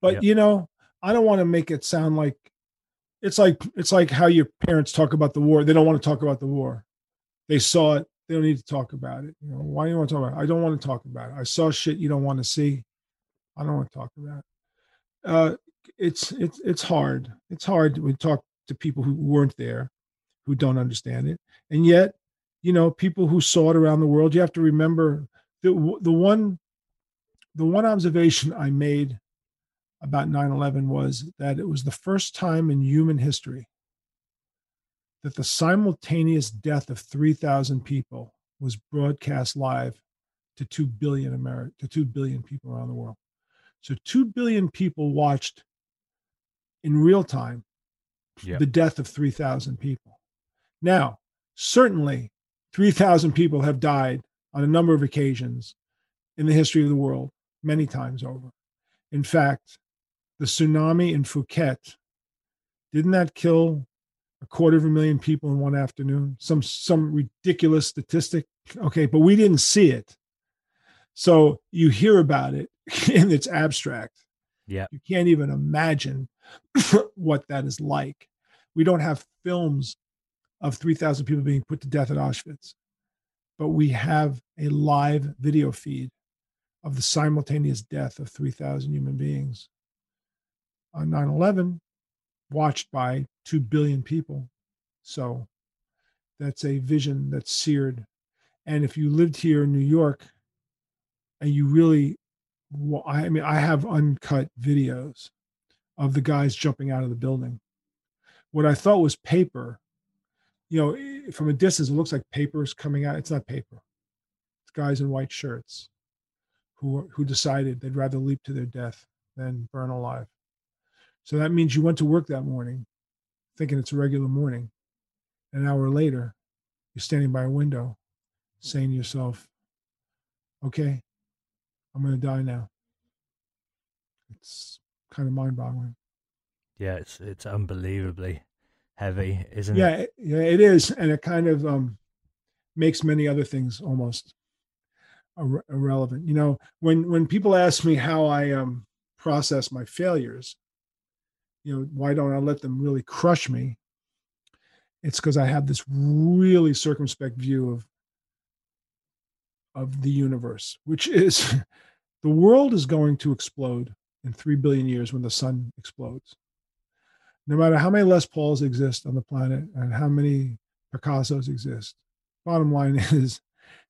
But Yep. you know, I don't want to make it sound like it's like it's like how your parents talk about the war. They don't want to talk about the war. They saw it. They don't need to talk about it. You know, why do you want to talk about it? I don't want to talk about it. I saw shit you don't want to see. I don't want to talk about it. Uh, it's it's it's hard. It's hard to talk to people who weren't there, who don't understand it, and yet, you know, people who saw it around the world. You have to remember the the one the one observation I made about 9/11 was that it was the first time in human history that the simultaneous death of 3,000 people was broadcast live to 2 billion Ameri- to 2 billion people around the world. So 2 billion people watched in real time Yep. the death of 3,000 people. Now, certainly 3,000 people have died on a number of occasions in the history of the world, many times over. In fact, the tsunami in Phuket, didn't that kill a quarter of a million people in one afternoon? Some some ridiculous statistic. Okay, but we didn't see it. So you hear about it and it's abstract. Yeah. You can't even imagine what that is like. We don't have films of 3,000 people being put to death at Auschwitz, but we have a live video feed of the simultaneous death of 3,000 human beings on 9 11, watched by 2 billion people. So that's a vision that's seared. And if you lived here in New York and you really, wa- I mean, I have uncut videos of the guys jumping out of the building. What I thought was paper, you know, from a distance, it looks like paper's coming out. It's not paper. It's guys in white shirts who who decided they'd rather leap to their death than burn alive. So that means you went to work that morning thinking it's a regular morning. An hour later, you're standing by a window saying to yourself, okay, I'm going to die now. It's kind of mind boggling. Yeah, it's it's unbelievably heavy, isn't yeah, it? yeah, it is, and it kind of um, makes many other things almost irre- irrelevant. You know, when when people ask me how I um, process my failures, you know, why don't I let them really crush me? It's because I have this really circumspect view of of the universe, which is the world is going to explode in three billion years when the sun explodes no matter how many Les Pauls exist on the planet and how many Picassos exist, bottom line is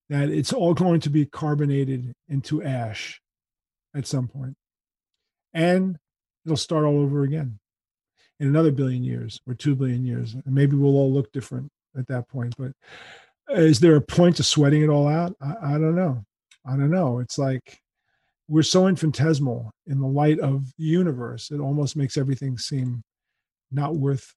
that it's all going to be carbonated into ash at some point. And it'll start all over again in another billion years or two billion years. And maybe we'll all look different at that point. But is there a point to sweating it all out? I, I don't know. I don't know. It's like we're so infinitesimal in the light of the universe, it almost makes everything seem not worth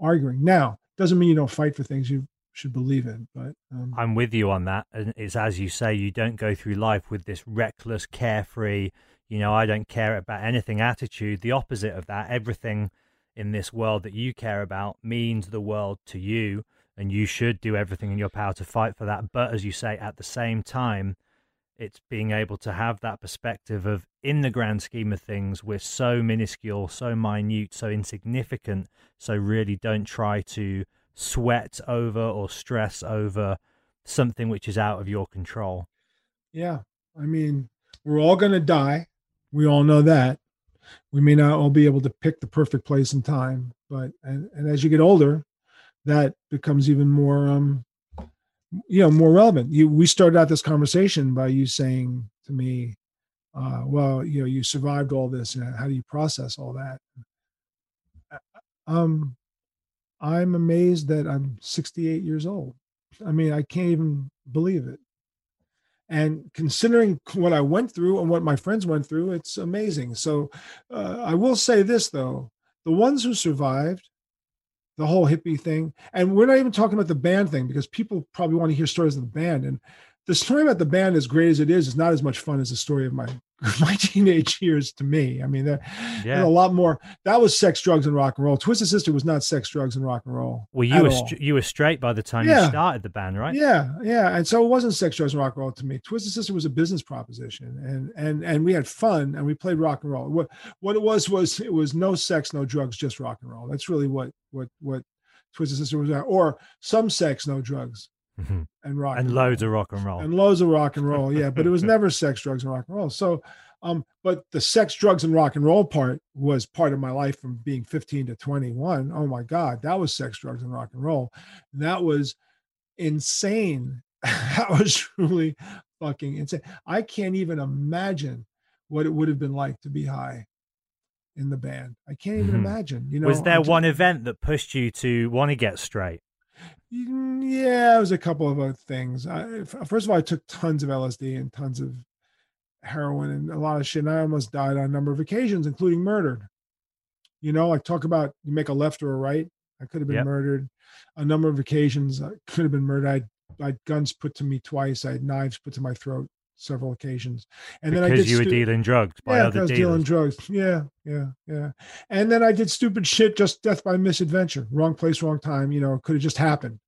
arguing. Now, doesn't mean you don't fight for things you should believe in, but um, I'm with you on that. And it's as you say, you don't go through life with this reckless, carefree, you know, I don't care about anything attitude. The opposite of that, everything in this world that you care about means the world to you, and you should do everything in your power to fight for that. But as you say, at the same time, it's being able to have that perspective of, in the grand scheme of things, we're so minuscule, so minute, so insignificant. So really don't try to sweat over or stress over something which is out of your control. yeah, I mean, we're all going to die. We all know that. We may not all be able to pick the perfect place and time, but and, and as you get older, that becomes even more um you know more relevant. You we started out this conversation by you saying to me, uh, well, you know, you survived all this, and how do you process all that? Um, I'm amazed that I'm 68 years old. I mean, I can't even believe it. And considering what I went through and what my friends went through, it's amazing. So uh, I will say this, though the ones who survived the whole hippie thing, and we're not even talking about the band thing because people probably want to hear stories of the band. And the story about the band, as great as it is, is not as much fun as the story of my my teenage years to me. I mean, there, Yeah. there's a lot more. That was sex, drugs, and rock and roll. Twisted Sister was not sex, drugs, and rock and roll. Well, you were you were straight by the time Yeah. you started the band, right? Yeah, yeah. And so it wasn't sex, drugs, and rock and roll to me. Twisted Sister was a business proposition, and and and we had fun and we played rock and roll. What what it was was it was no sex, no drugs, just rock and roll. That's really what what what Twisted Sister was, about or some sex, no drugs, Mhm. and rock and loads of rock and roll. and loads of rock and roll. Yeah, but it was never sex, drugs, and rock and roll. So, um, but the sex, drugs, and rock and roll part was part of my life from being 15 to 21. Oh my God, that was sex, drugs, and rock and roll. And that was insane. that was truly fucking insane. I can't even imagine what it would have been like to be high in the band. I can't even Mhm. imagine. You know, was there just- one event that pushed you to want to get straight? Yeah, it was a couple of other things. I, first of all, I took tons of LSD and tons of heroin and a lot of shit. And I almost died on a number of occasions, including murdered. You know, like talk about you make a left or a right. I could have been Yep. murdered a number of occasions. I could have been murdered. I I had guns put to me twice. I had knives put to my throat several occasions. And then I because did you were stu- dealing drugs by yeah, other because dealers. dealing drugs. Yeah, yeah, yeah. And then I did stupid shit, just death by misadventure. Wrong place, wrong time. You know, could have just happened.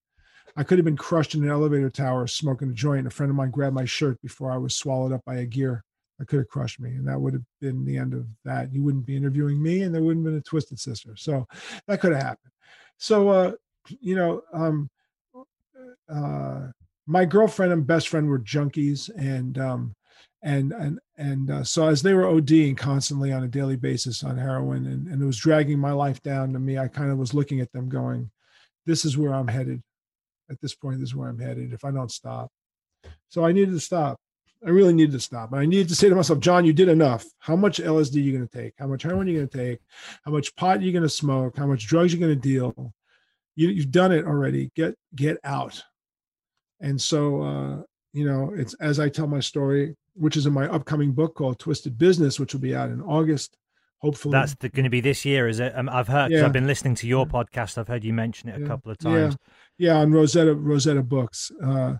I could have been crushed in an elevator tower smoking a joint. A friend of mine grabbed my shirt before I was swallowed up by a gear. I could have crushed me, and that would have been the end of that. You wouldn't be interviewing me, and there wouldn't have been a twisted sister. So that could have happened. So, uh, you know, um, uh, my girlfriend and best friend were junkies, and um, and and and uh, so as they were ODing constantly on a daily basis on heroin, and, and it was dragging my life down to me, I kind of was looking at them, going, "This is where I'm headed. At this point, this is where I'm headed. If I don't stop." So I needed to stop. I really needed to stop. And I needed to say to myself, John, you did enough. How much LSD are you going to take? How much heroin are you going to take? How much pot are you going to smoke? How much drugs are you going to deal? You, you've done it already. Get get out. And so, uh, you know, it's as I tell my story, which is in my upcoming book called Twisted Business, which will be out in August, hopefully. That's going to be this year, is it? Um, I've heard. Yeah. I've been listening to your podcast. I've heard you mention it a Yeah. couple of times. yeah, yeah on Rosetta Rosetta Books. Uh,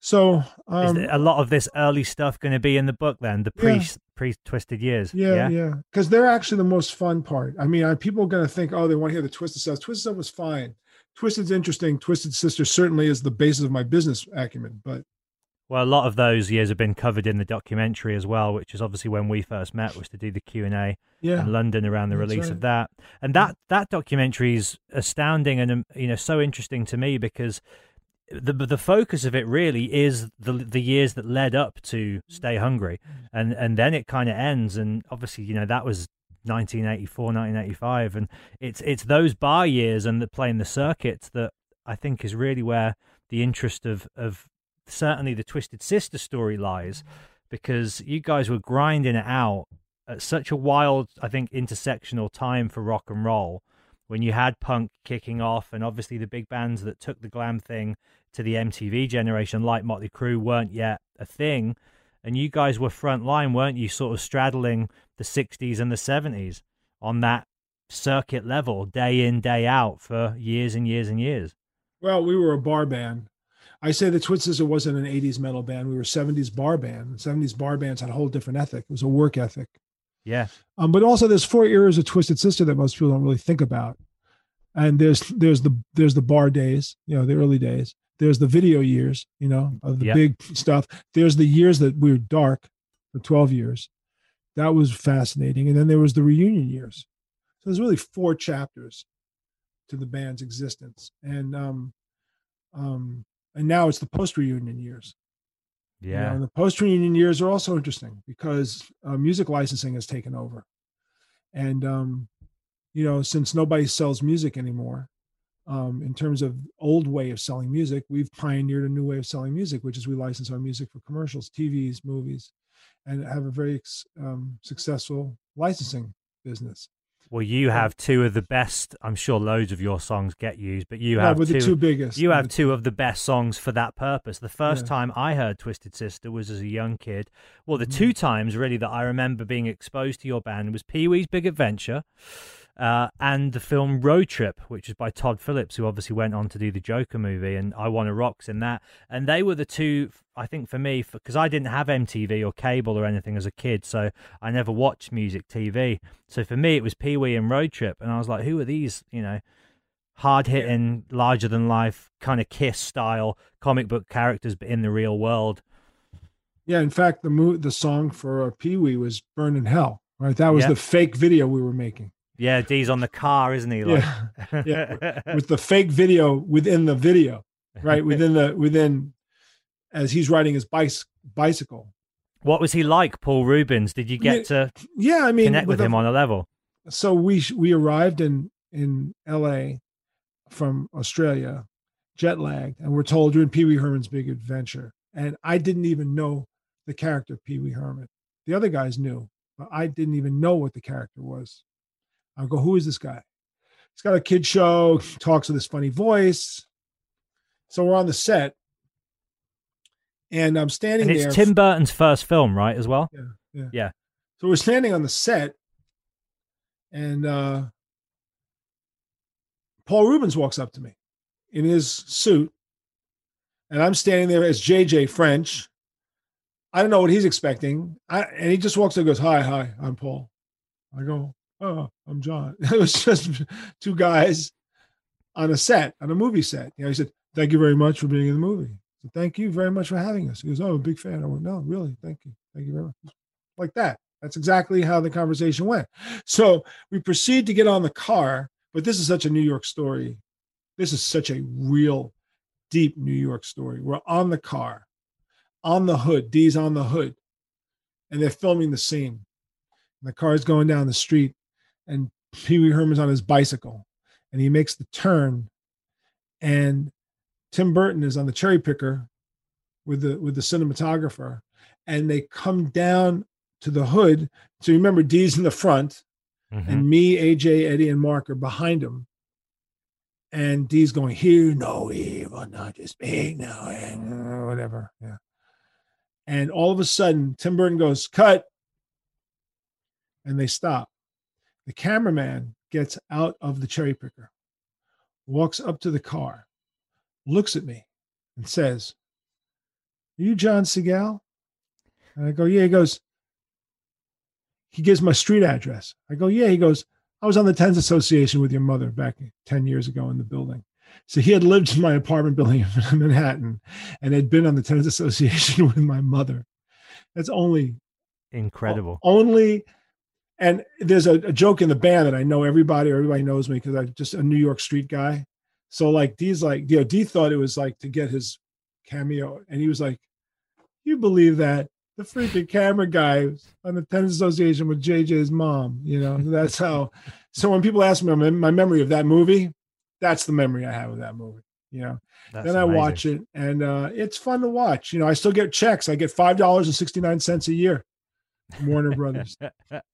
so um, a lot of this early stuff going to be in the book then? The pre Yeah. pre twisted years. Yeah, yeah, because they're actually the most fun part. I mean, I, people are going to think, oh, they want to hear the Twisted stuff. Twisted stuff was fine. Twisted's interesting. Twisted Sister certainly is the basis of my business acumen. But Well, a lot of those years have been covered in the documentary as well, which is obviously when we first met, was to do the Q and A yeah, in London around the That's release right. of that. And that that documentary is astounding and um, you know so interesting to me because the the focus of it really is the the years that led up to Stay Hungry, and and then it kind of ends. And obviously, you know that was 1984, 1985, and it's it's those bar years and the playing the circuits that I think is really where the interest of of certainly the Twisted Sister story lies, because you guys were grinding it out at such a wild, I think, intersectional time for rock and roll when you had punk kicking off, and obviously the big bands that took the glam thing to the MTV generation, like Motley Crue, weren't yet a thing. And you guys were front line, weren't you? Sort of straddling the 60s and the 70s on that circuit level, day in, day out for years and years and years. well, we were a bar band. I say the Twisted Sister wasn't an '80s metal band. We were a '70s bar band. '70s bar bands had a whole different ethic. It was a work ethic. Yeah. Um, but also there's four eras of Twisted Sister that most people don't really think about. And there's there's the there's the bar days, you know, the early days. There's the video years, you know, of the Yeah. big stuff. There's the years that we were dark for 12 years. That was fascinating. And then there was the reunion years. So there's really four chapters to the band's existence. And um um and now it's the post reunion years. You know, Yeah. and the post reunion years are also interesting because uh, music licensing has taken over. And, um, you know, since nobody sells music anymore, um, in terms of old way of selling music, we've pioneered a new way of selling music, which is we license our music for commercials, TVs, movies, and have a very um, successful licensing business. Well, you have two of the best. I'm sure loads of your songs get used, but you have two. the two biggest. You have two of the best songs for that purpose. The first Yeah. time I heard Twisted Sister was as a young kid. Well, the Mm-hmm. two times really that I remember being exposed to your band was Pee Wee's Big Adventure uh, and the film Road Trip, which is by Todd Phillips, who obviously went on to do the Joker movie, and I Wanna Rocks in that. And they were the two, I think, for me, because I didn't have MTV or cable or anything as a kid, so I never watched music TV. So for me, it was Pee Wee and Road Trip, and I was like, who are these, you know? hard hitting, larger than life, kind of kiss style comic book characters, but in the real world. Yeah, in fact, the mo- the song for uh, Pee Wee was "Burn in Hell." Right, that was the fake video we were making. Yeah, D's on the car, isn't he? Like, Yeah, yeah, with the fake video within the video, right? Within the within, as he's riding his bice, bicycle. what was he like, Paul Reubens? Did you get to Yeah, I mean, connect with him on a level? so we we arrived in in L.A. from Australia, jet lagged, and we're told you're in Pee Wee Herman's Big Adventure, and I didn't even know the character Pee Wee Herman. The other guys knew, but I didn't even know what the character was. I go, who is this guy? He's got a kid show, talks with this funny voice. So we're on the set, and I'm standing And there. it's Tim Burton's first film, right? As well. Yeah, yeah. Yeah. So we're standing on the set, and uh, Paul Reubens walks up to me in his suit, and I'm standing there as JJ French. I don't know what he's expecting, I, and he just walks up and goes, "Hi, hi, I'm Paul." I go, "Oh, I'm John." It was just two guys on a set, on a movie set. You know, he said, "Thank you very much for being in the movie." Said, "Thank you very much for having us." He goes, "Oh, I'm a big fan." I went, "No, really, thank you, thank you very much." Like that. That's exactly how the conversation went. So we proceed to get on the car, but this is such a New York story. This is such a real, deep New York story. We're on the car, on the hood. D's on the hood, and they're filming the scene. And the car's going down the street, and Pee Wee Herman's on his bicycle, and he makes the turn, and Tim Burton is on the cherry picker with the with the cinematographer, and they come down to the hood. So you remember D's in the front, Mhm. and me, AJ, Eddie, and Mark are behind him. And D's going, here no evil, not just speak no, and whatever. Yeah. And all of a sudden, Tim Burton goes, Cut. And they stop. The cameraman gets out of the cherry picker, walks up to the car, looks at me, and says, Are you John Segall? And I go, Yeah. He goes, he gives my street address. I go, yeah. He goes, I was on the Tenants Association with your mother back 10 years ago in the building. So he had lived in my apartment building in Manhattan and had been on the Tenants Association with my mother. That's only Incredible. only and there's a, a joke in the band that I know everybody, everybody knows me because I'm just a New York street guy. So like D's like, you know, D thought it was like to get his cameo, and he was like, You believe that? The freaking camera guy on the tennis association with JJ's mom, you know, that's how so when people ask me my, my memory of that movie, that's the memory I have of that movie. You know, That's then I amazing. watch it and uh, it's fun to watch. You know, I still get checks. I get five dollars and sixty nine cents a year. Warner Brothers.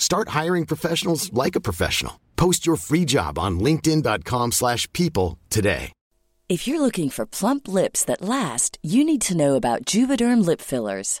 Start hiring professionals like a professional. Post your free job on linkedin.com/people slash people today. If you're looking for plump lips that last, you need to know about Juvederm lip fillers.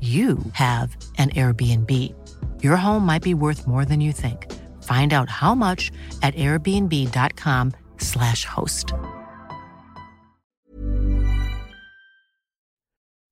you have an Airbnb. Your home might be worth more than you think. Find out how much at airbnb.com/slash host.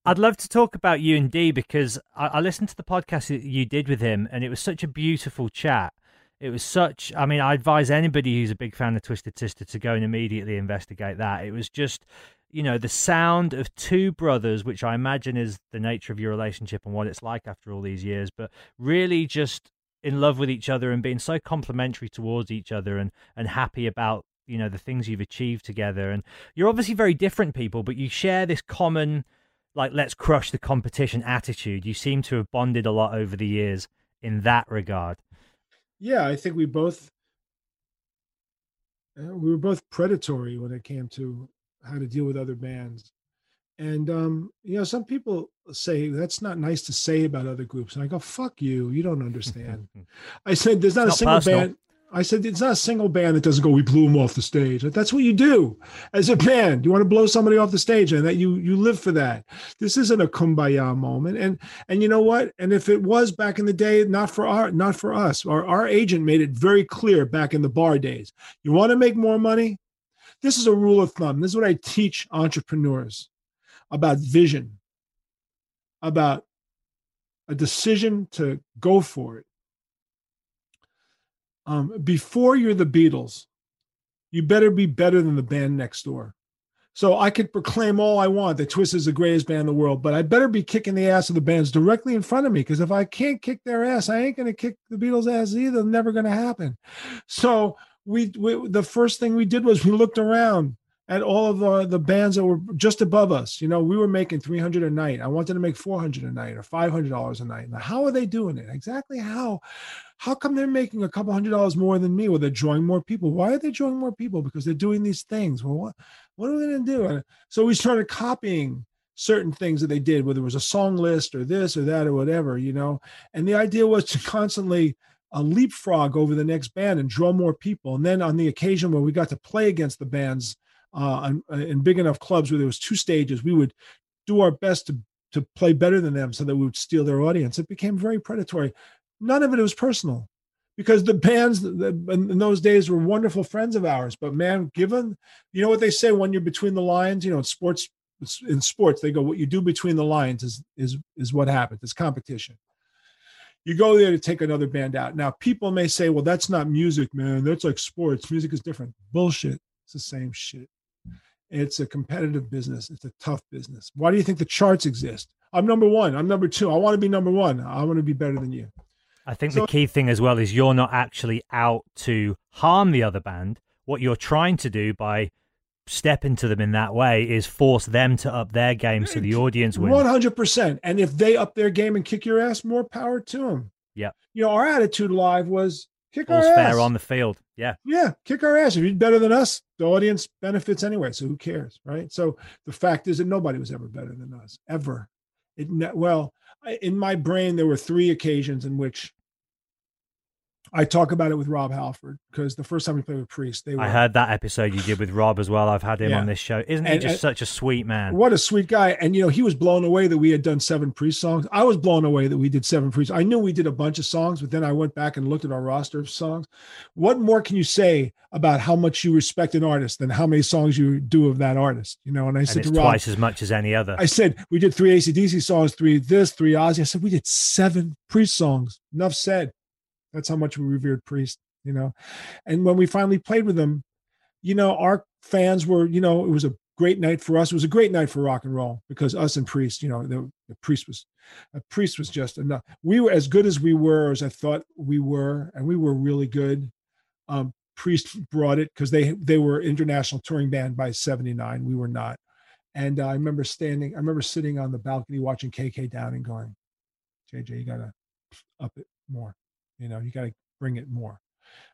I'd love to talk about you and D because I, I listened to the podcast that you did with him, and it was such a beautiful chat. It was such. I mean, I advise anybody who's a big fan of Twisted Sister to go and immediately investigate that. It was just, you know, the sound of two brothers, which I imagine is the nature of your relationship and what it's like after all these years, but really just in love with each other and being so complimentary towards each other and and happy about you know the things you've achieved together. And you're obviously very different people, but you share this common like let's crush the competition attitude. You seem to have bonded a lot over the years in that regard. Yeah, I think we both uh, we were both predatory when it came to how to deal with other bands. And um, you know, some people say that's not nice to say about other groups. And I go, fuck you, you don't understand. I said there's not It's a not single personal. band. I said it's not a single band that doesn't go, we blew them off the stage. Like, That's what you do as a band. You want to blow somebody off the stage and that you you live for that. This isn't a kumbaya moment. And and you know what? And if it was back in the day, not for our not for us. Our our agent made it very clear back in the bar days. You want to make more money? This is a rule of thumb. This is what I teach entrepreneurs about vision, about a decision to go for it. Um, before you're the Beatles, you better be better than the band next door. So I could proclaim all I want that Twist is the greatest band in the world, but I better be kicking the ass of the bands directly in front of me because if I can't kick their ass, I ain't going to kick the Beatles' ass either. Never going to happen. So we, we, the first thing we did was we looked around at all of the, the bands that were just above us. You know, we were making 300 a night. I wanted to make 400 a night or $500 a night. Now, how are they doing it? Exactly how? How come they're making a couple hundred dollars more than me? Well, they're drawing more people. Why are they drawing more people? Because they're doing these things. Well, what, what are we going to do? And so we started copying certain things that they did, whether it was a song list or this or that or whatever, you know. And the idea was to constantly uh, leapfrog over the next band and draw more people. And then on the occasion where we got to play against the bands uh, in, in big enough clubs where there was two stages, we would do our best to to play better than them so that we would steal their audience. It became very predatory. None of it was personal because the bands in those days were wonderful friends of ours. But man, given you know what they say when you're between the lines, you know, in sports in sports they go what you do between the lines is is is what happens. It's competition. You go there to take another band out. Now people may say, well, that's not music, man. That's like sports. Music is different. Bullshit. It's the same shit. It's a competitive business. It's a tough business. Why do you think the charts exist? I'm number one. I'm number two. I want to be number one. I want to be better than you. I think So- the key thing as well is you're not actually out to harm the other band. What you're trying to do by stepping into them in that way is force them to up their game so the audience wins. One hundred percent. And if they up their game and kick your ass, more power to them. Yeah. You know, our attitude live was kick All's our fair ass. on the field. Yeah. yeah, kick our ass. If you're better than us, the audience benefits anyway. So who cares, right? So the fact is that nobody was ever better than us, ever. It well, in my brain there were three occasions in which I talk about it with Rob Halford because the first time we played with Priest, they were I heard that episode you did with Rob as well. I've had him Yeah. on this show. Isn't he And- just and- such a sweet man? What a sweet guy. And, you know, he was blown away that we had done seven Priest songs. I was blown away that we did seven Priest. I knew we did a bunch of songs, but then I went back and looked at our roster of songs. What more can you say about how much you respect an artist than how many songs you do of that artist? You know, and I and said to Rob, twice as much as any other. I said, we did three ACDC songs, three this, three Ozzy. I said, we did seven Priest songs. Enough said. That's how much we revered Priest, you know. And when we finally played with them, you know, our fans were, you know, it was a great night for us. It was a great night for rock and roll because us and Priest, you know, the, the Priest was, a Priest was just enough. We were as good as we were, as I thought we were, and we were really good. Um, Priest brought it because they they were international touring band by '79. We were not. And uh, I remember standing, I remember sitting on the balcony watching KK Downing going, JJ, you gotta up it more. You know, you gotta bring it more.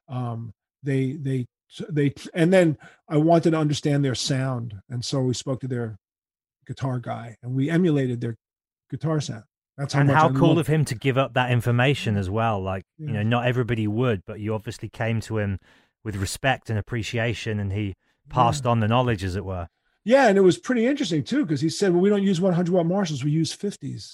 Um, they they they and then I wanted to understand their sound, and so we spoke to their guitar guy, and we emulated their guitar sound. That's how and much how I cool love- of him to give up that information as well. Like, you know, not everybody would, but you obviously came to him with respect and appreciation and he passed on the knowledge, as it were. Yeah, and it was pretty interesting too because he said, "Well, we don't use 100 watt Marshalls; we use 50s.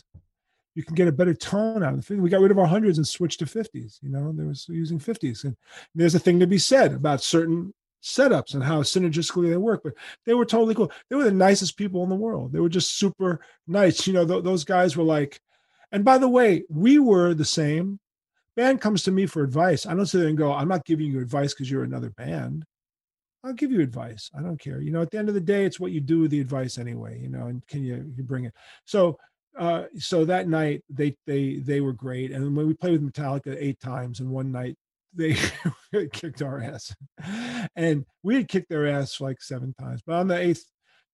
You can get a better tone out of the 50. We got rid of our hundreds and switched to 50s. You know, there was using 50s, and there's a thing to be said about certain setups and how synergistically they work. But they were totally cool. They were the nicest people in the world. They were just super nice. You know, th- those guys were like. And by the way, we were the same. Band comes to me for advice. I don't sit there and go, "I'm not giving you advice because you're another band." I'll give you advice. I don't care. You know, at the end of the day, it's what you do with the advice anyway. You know, and can you you bring it? So, uh, so that night they they they were great. And when we played with Metallica eight times, and one night they kicked our ass, and we had kicked their ass like seven times. But on the eighth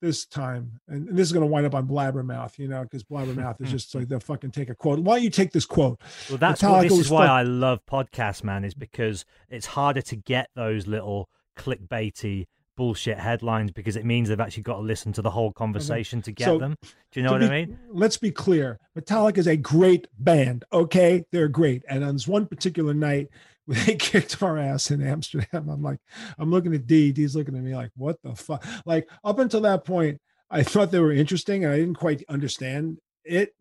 this time, and, and this is going to wind up on Blabbermouth, you know, because Blabbermouth is just like they'll fucking take a quote. Why don't you take this quote? Well, that's Metallica what, this is why fuck- I love podcasts, man, is because it's harder to get those little clickbaity bullshit headlines because it means they've actually got to listen to the whole mhm. conversation to get So, them. Do you know what be- I mean? Let's be clear. Metallica is a great band. Okay. They're great. And on this one particular night, they kicked our ass in Amsterdam. I'm like, I'm looking at Dee. Dee's looking at me like, what the fuck? Like, up until that point, I thought they were interesting and I didn't quite understand it.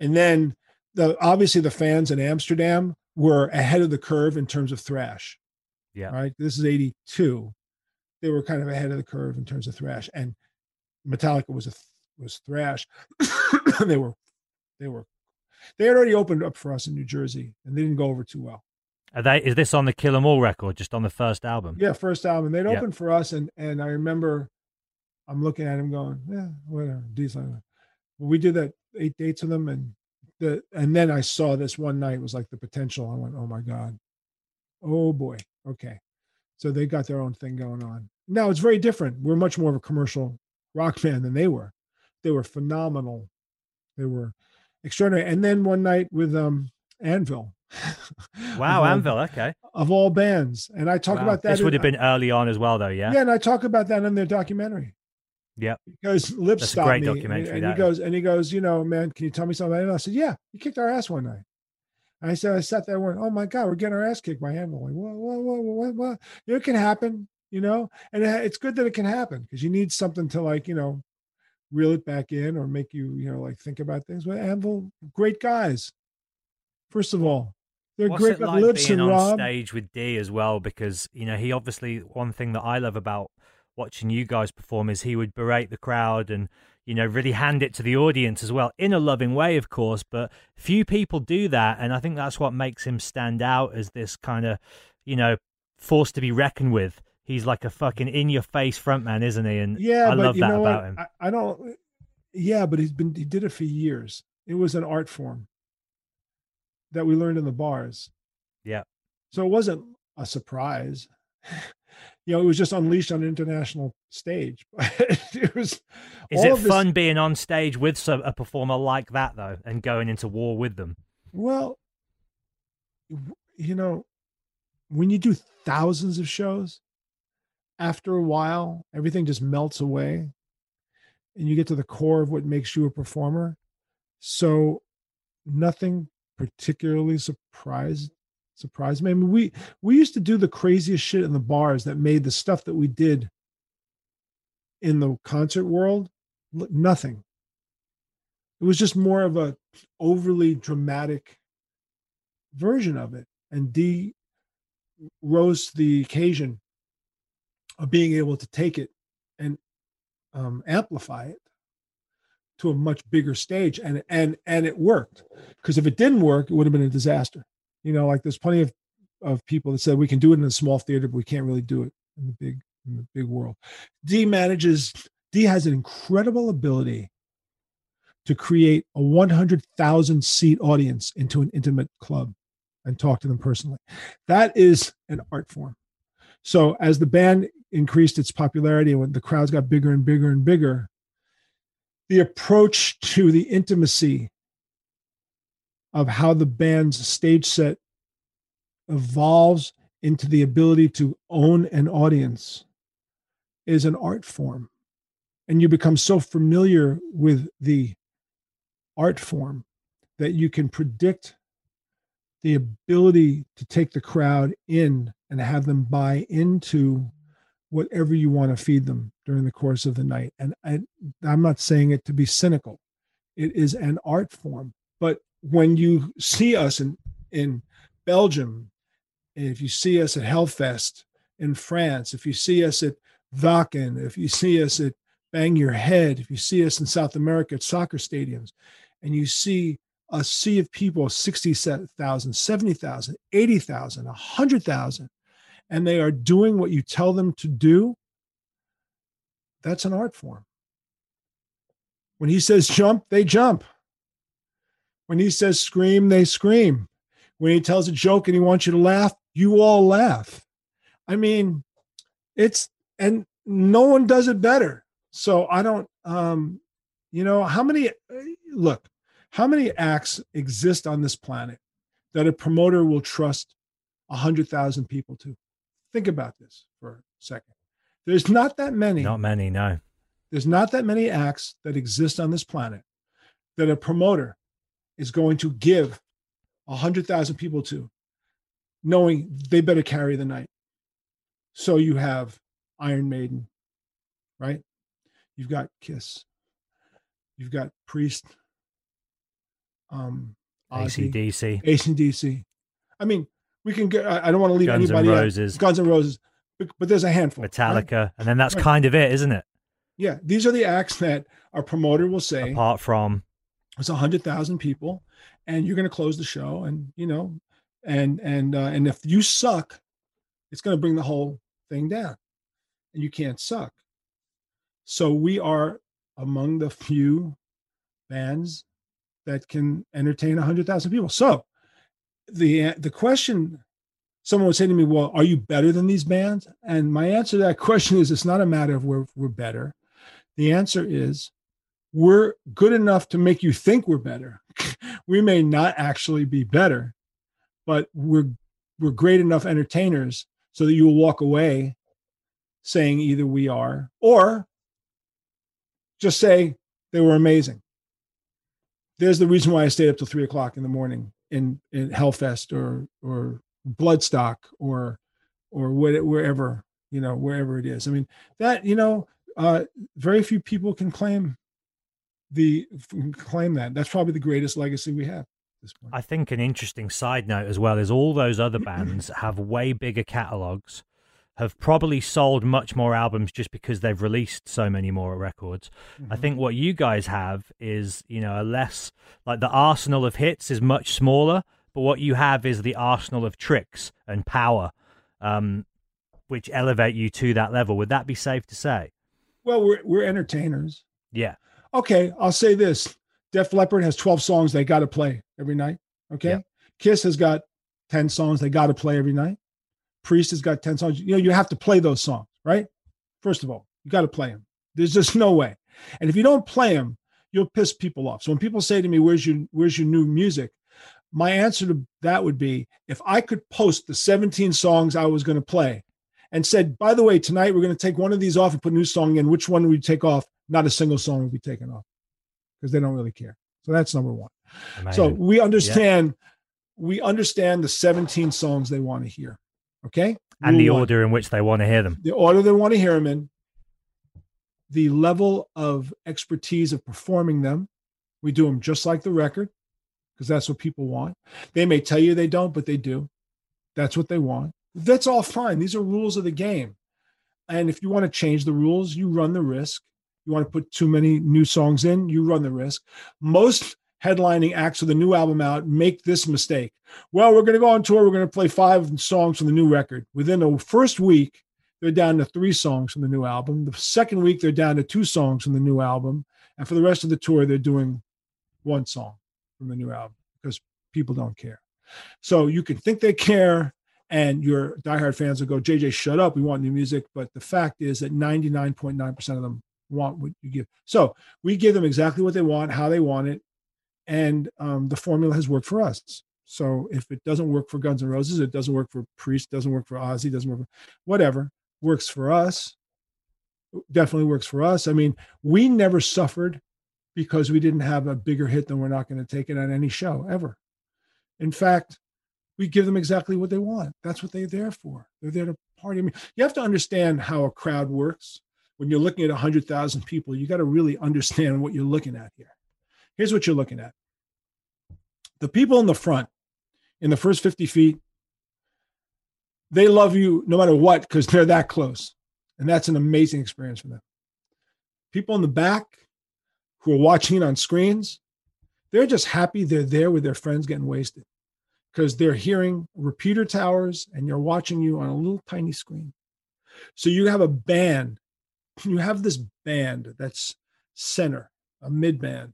And then the obviously the fans in Amsterdam were ahead of the curve in terms of thrash. Yeah. Right. This is 82. They were kind of ahead of the curve in terms of thrash. And Metallica was a was thrash. they were they were they had already opened up for us in New Jersey and they didn't go over too well. Are they, is this on the Kill 'Em All record, just on the first album? Yeah, first album. They'd opened for us and and I remember I'm looking at him going, yeah, whatever. Well, we did that eight dates with them and the and then I saw this one night was like the potential. I went, oh my God. Oh boy. Okay. So they got their own thing going on. Now it's very different. We're much more of a commercial rock band than they were. They were phenomenal. They were extraordinary. And then one night with um Anvil. Wow, all- Anvil. Okay. Of all bands. And I talk Wow. about that. This in- would have been early on as well, though. Yeah. yeah, and I talk about that in their documentary. Yep. Because Lip That's a stopped great me, and- documentary, And, he goes, and he goes, you know, man, can you tell me something? And I said, yeah, you kicked our ass one night. And I said, I sat there and went, oh my god, we're getting our ass kicked by Anvil. Like, what, what, what, what, what? It can happen, you know, and it- it's good that it can happen because you need something to like, you know, reel it back in or make you, you know, like think about things. But Anvil, great guys. First of all, they're What's great it like Lips being on Rob. stage with Dee as well? Because you know he obviously one thing that I love about watching you guys perform is he would berate the crowd and you know really hand it to the audience as well in a loving way, of course. But few people do that, and I think that's what makes him stand out as this kind of you know force to be reckoned with. He's like a fucking in your face frontman, isn't he? And Yeah, I love that about what? him. I, I don't. Yeah, but he's been he did it for years. It was an art form that we learned in the bars. Yeah. So it wasn't a surprise. You know, it was just unleashed on an international stage. it was. Is all it this- fun being on stage with some, a performer like that though, and going into war with them? Well, you know, when you do thousands of shows, after a while, everything just melts away and you get to the core of what makes you a performer. So nothing particularly surprised surprised me. I mean, we we used to do the craziest shit in the bars that made the stuff that we did in the concert world nothing. It was just more of a overly dramatic version of it. And Dee rose to the occasion of being able to take it and um, amplify it to a much bigger stage. And and and it worked. Because if it didn't work, it would have been a disaster. You know, like there's plenty of of people that said we can do it in a small theater, but we can't really do it in the big in the big world. Dee manages Dee has an incredible ability to create a 100,000 seat audience into an intimate club and talk to them personally. That is an art form. So as the band increased its popularity when the crowds got bigger and bigger and bigger, the approach to the intimacy of how the band's stage set evolves into the ability to own an audience is an art form. And you become so familiar with the art form that you can predict the ability to take the crowd in and have them buy into whatever you want to feed them during the course of the night. And I, I'm not saying it to be cynical. It is an art form. But when you see us in, in Belgium, if you see us at Hellfest in France, if you see us at Wacken, if you see us at Bang Your Head, if you see us in South America at soccer stadiums, and you see a sea of people 60,000, 70,000, 80,000, 100,000, and they are doing what you tell them to do, that's an art form. When he says jump, they jump. When he says scream, they scream. When he tells a joke and he wants you to laugh, you all laugh. I mean, it's, and no one does it better. So I don't, um, you know, how many, look, how many acts exist on this planet that a promoter will trust 100,000 people to? Think about this for a second. There's not that many. Not many, no. There's not that many acts that exist on this planet that a promoter is going to give 100,000 people to, knowing they better carry the night. So you have Iron Maiden, right? You've got Kiss. You've got Priest. Um, Ozzy, ACDC. ACDC. I mean, we can get. I don't want to leave Guns anybody out. Roses. Guns and Roses, but, but there's a handful. right? Metallica, and then that's Right. kind of it, isn't it? Yeah, these are the acts that our promoter will say Apart from it's a hundred thousand people, and you're going to close the show, and you know, and and uh, and if you suck, it's going to bring the whole thing down, and you can't suck. So we are among the few bands that can entertain a hundred thousand people. So the the question someone would say to me, Well, are you better than these bands? And my answer to that question is it's not a matter of we're, we're better. The answer is we're good enough to make you think we're better. we may not actually be better, but we're we're great enough entertainers so that you will walk away saying either we are or just say they were amazing. There's the reason why I stayed up till three o'clock in the morning in in Hellfest or or Bloodstock or or what, wherever you know wherever it is. I mean that you know uh, very few people can claim the claim that. That's probably the greatest legacy we have. I think an interesting side note as well is all those other bands have way bigger catalogs, have probably sold much more albums just because they've released so many more records. I think what you guys have is, you know, a less like the arsenal of hits is much smaller, but what you have is the arsenal of tricks and power, um, which elevate you to that level. Would that be safe to say? Well, we're we're entertainers. Yeah. Okay, I'll say this: Def Leppard has twelve songs they got to play every night. Okay, Yeah. Kiss has got ten songs they got to play every night. Priest has got ten songs. You know, you have to play those songs, right? First of all, you got to play them. There's just no way. And if you don't play them, you'll piss people off. So when people say to me, "Where's your Where's your new music?" My answer to that would be, if I could post the 17 songs I was going to play, and said, "By the way, tonight we're going to take one of these off and put a new song in. Which one would we take off?" Not a single song would be taken off because they don't really care. So that's number one. So we understand. We understand the 17 songs they want to hear. Okay, and the one order in which they want to hear them. the order they want to hear them in, the level of expertise of performing them. We do them just like the record because that's what people want. They may tell you they don't, but they do. That's what they want. That's all fine. These are rules of the game. And if you want to change the rules, you run the risk. You want to put too many new songs in, you run the risk. Most headlining acts with a new album out make this mistake. Well, we're going to go on tour. We're going to play five songs from the new record. Within the first week, they're down to three songs from the new album. The second week, they're down to two songs from the new album. And for the rest of the tour, they're doing one song from the new album because people don't care. So you can think they care, and your diehard fans will go, JJ, shut up. We want new music. But the fact is that 99.9% of them want what you give. So we give them exactly what they want, how they want it. And um, the formula has worked for us. So if it doesn't work for Guns N' Roses, it doesn't work for Priest, doesn't work for Ozzy, doesn't work for whatever, works for us. Definitely works for us. I mean, we never suffered because we didn't have a bigger hit than we're not going to take it on any show ever. In fact, we give them exactly what they want. That's what they're there for. They're there to party. I mean, you have to understand how a crowd works. When you're looking at 100,000 people, you got to really understand what you're looking at here. Here's what you're looking at the people in the front, in the first 50 feet, they love you no matter what because they're that close. And that's an amazing experience for them. People in the back who are watching on screens, they're just happy they're there with their friends getting wasted because they're hearing repeater towers and you're watching you on a little tiny screen. So you have a band, you have this band that's center, a mid band.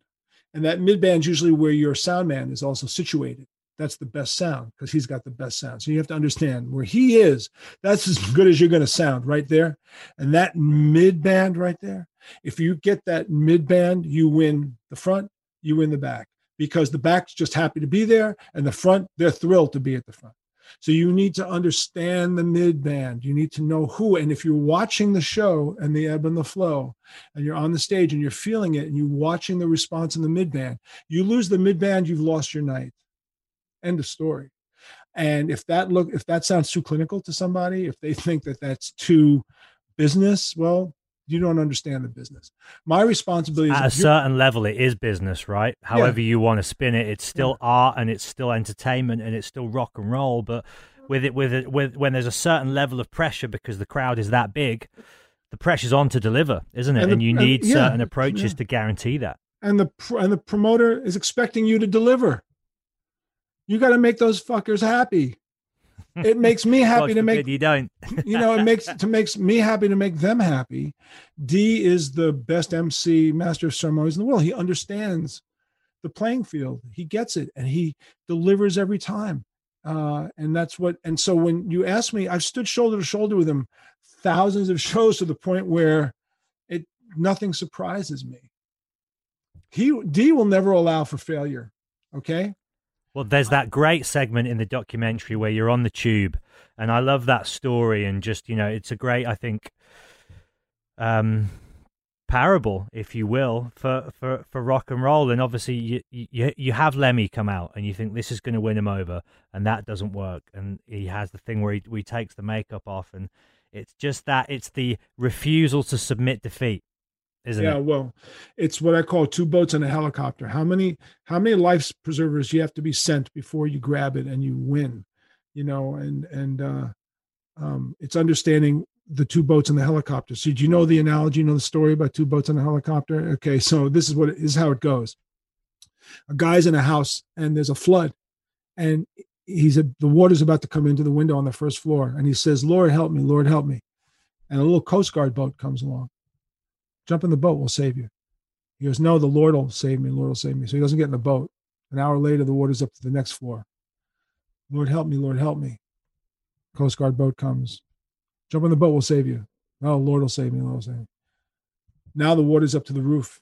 And that mid band's usually where your sound man is also situated. That's the best sound because he's got the best sound. So you have to understand where he is. That's as good as you're going to sound right there. And that mid band right there, if you get that mid band, you win the front, you win the back because the back's just happy to be there and the front, they're thrilled to be at the front. So you need to understand the mid band. You need to know who. And if you're watching the show and the ebb and the flow, and you're on the stage and you're feeling it and you're watching the response in the mid band, you lose the mid band, you've lost your night. End of story. And if that look, if that sounds too clinical to somebody, if they think that that's too business, well, you don't understand the business. My responsibility is At a certain level, it is business, right? However you want to spin it, it's still art and it's still entertainment and it's still rock and roll. But with it, with it, with when there's a certain level of pressure because the crowd is that big, the pressure's on to deliver, isn't it? And And, the- you and- need yeah, certain approaches yeah. to guarantee that. and the and the promoter is expecting you to deliver. You got to make those fuckers happy. It makes me happy to make you don't. you know it makes to makes me happy to make them happy. Dee is the best MC, master of ceremonies in the world. He understands the playing field. He gets it, and he delivers every time. uh, and that's what. And so when you ask me, I've stood shoulder to shoulder with him thousands of shows to the point where it nothing surprises me. He Dee will never allow for failure. Okay. Well, there's that great segment in the documentary where you're on the tube, and I love that story. And just you know, it's a great, I think, um, parable, if you will, for for for rock and roll. And obviously, you you you have Lemmy come out, and you think this is going to win him over, and that doesn't work. And he has the thing where he, where he takes the makeup off, and it's just that it's the refusal to submit defeat, isn't yeah, it? well, it's what I call two boats and a helicopter. How many how many life preservers you have to be sent before you grab it and you win, you know? And and uh, um, it's understanding the two boats and the helicopter. So do you know the analogy? You know the story about two boats and a helicopter? Okay, so this is what it, this is how it goes. A guy's in a house and there's a flood, and he's a, the water's about to come into the window on the first floor, and he says, "Lord help me, Lord help me," and a little Coast Guard boat comes along. Jump in the boat, we'll save you. He goes, No, the Lord will save me, the Lord will save me. So he doesn't get in the boat. An hour later, the water's up to the next floor. Lord help me, Lord help me. Coast Guard boat comes. Jump in the boat, we'll save you. No, Lord will save me, Lord will save me. Now the water's up to the roof.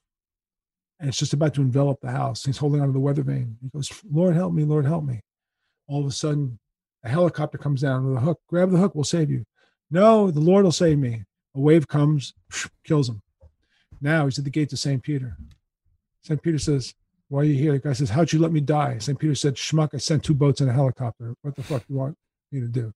And it's just about to envelop the house. He's holding onto the weather vane. He goes, Lord help me, Lord help me. All of a sudden, a helicopter comes down with a hook. Grab the hook, we'll save you. No, the Lord will save me. A wave comes, kills him. Now he's at the gates of St. Peter. St. Peter says, Why are you here? The guy says, How'd you let me die? St. Peter said, Schmuck, I sent two boats and a helicopter. What the fuck do you want me to do?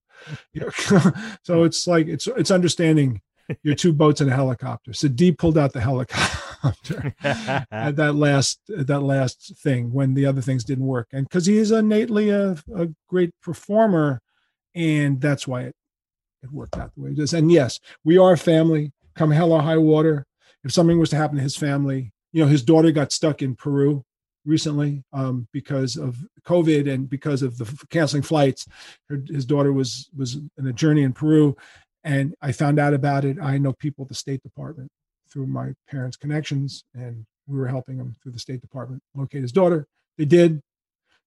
You know, so it's like it's it's understanding your two boats and a helicopter. So Dee pulled out the helicopter at that last at that last thing when the other things didn't work. And because he is innately a, a great performer, and that's why it it worked out the way it does. And yes, we are a family. Come hell or high water, if something was to happen to his family, you know, his daughter got stuck in Peru recently um, because of COVID and because of the f- canceling flights. Her, his daughter was was in a journey in Peru, and I found out about it. I know people at the State Department through my parents' connections, and we were helping him through the State Department locate his daughter. They did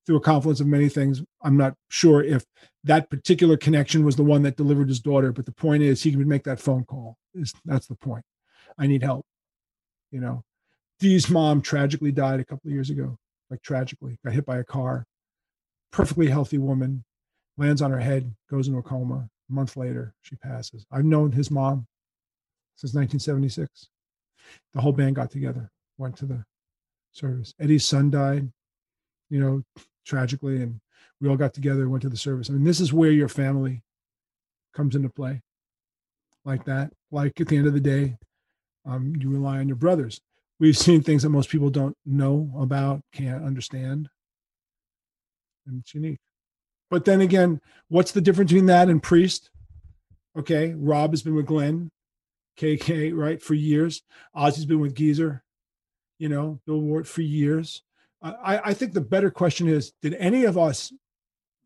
through a confluence of many things. I'm not sure if that particular connection was the one that delivered his daughter, but the point is he could make that phone call. Is that's the point. I need help. You know, Dee's mom tragically died a couple of years ago, like tragically, got hit by a car. Perfectly healthy woman, lands on her head, goes into a coma. A month later, she passes. I've known his mom since 1976. The whole band got together, went to the service. Eddie's son died, you know, tragically, and we all got together, went to the service. I mean, this is where your family comes into play, like that. Like at the end of the day, um, you rely on your brothers. We've seen things that most people don't know about, can't understand, and it's unique. But then again, what's the difference between that and Priest? Okay, Rob has been with Glenn, KK, right, for years. Ozzy's been with Geezer, you know, Bill Ward for years. I, I think the better question is Did any of us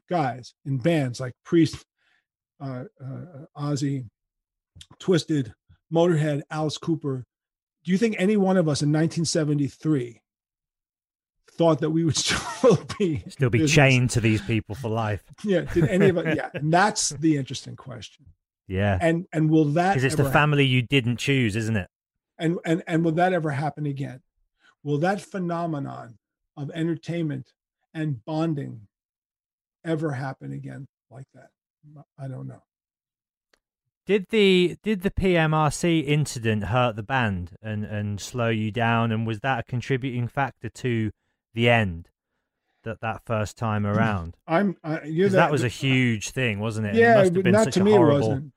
guys in bands like Priest, uh, uh, Ozzy, Twisted, Motorhead, Alice Cooper, do you think any one of us in 1973 thought that we would still be Still be chained to these people for life. Yeah, did any of us? Yeah, and that's the interesting question. Yeah. And and will that Because it's the family you didn't choose, isn't it? and and and will that ever happen again will that phenomenon of entertainment and bonding ever happen again like that i don't know Did the did the PMRC incident hurt the band and and slow you down? And was that a contributing factor to the end that that first time mm. around? i'm uh, I, you're 'Cause that was a huge thing, wasn't it? It yeah must have been not such to a me horrible, it wasn't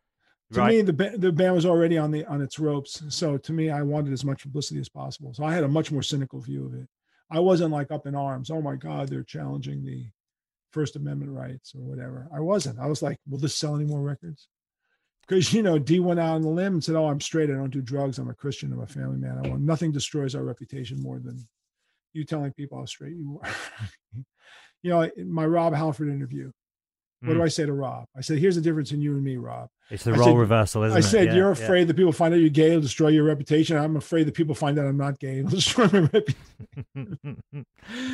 to right? me the, the band was already on the on its ropes so to me i wanted as much publicity as possible so i had a much more cynical view of it i wasn't like up in arms oh my god they're challenging the first amendment rights or whatever i wasn't i was like will this sell any more records because you know d went out on the limb and said oh i'm straight i don't do drugs i'm a christian i'm a family man i want nothing destroys our reputation more than you telling people how straight you are you know in my rob halford interview what do Mm. i say to rob i said here's the difference in you and me rob It's the I role said- reversal, isn't I it? I said, Yeah, You're yeah. afraid that people find out you're gay, it'll destroy your reputation. I'm afraid that people find out I'm not gay, it'll destroy my reputation.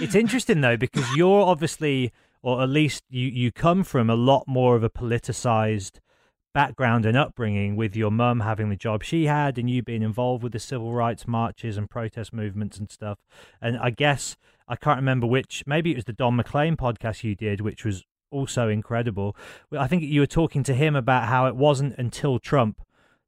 it's interesting though because you're obviously or at least you you come from a lot more of a politicized background and upbringing with your mum having the job she had and you being involved with the civil rights marches and protest movements and stuff. And I guess I can't remember which, maybe it was the Don McLean podcast you did, which was also incredible. I think you were talking to him about how it wasn't until Trump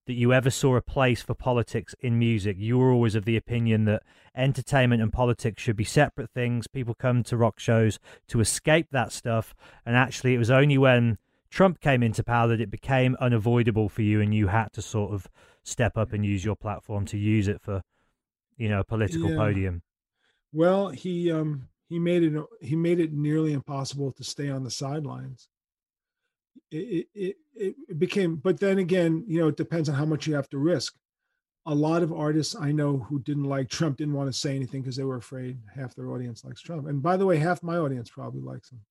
that you ever saw a place for politics in music. You were always of the opinion that entertainment and politics should be separate things. People come to rock shows to escape that stuff. And actually, it was only when Trump came into power that it became unavoidable for you and you had to sort of step up and use your platform to use it for, you know, a political Yeah. podium. Well, he um he made it he made it nearly impossible to stay on the sidelines. It it, it it became, but then again, you know, it depends on how much you have to risk. A lot of artists I know who didn't like Trump didn't want to say anything because they were afraid half their audience likes Trump. And by the way, half my audience probably likes him.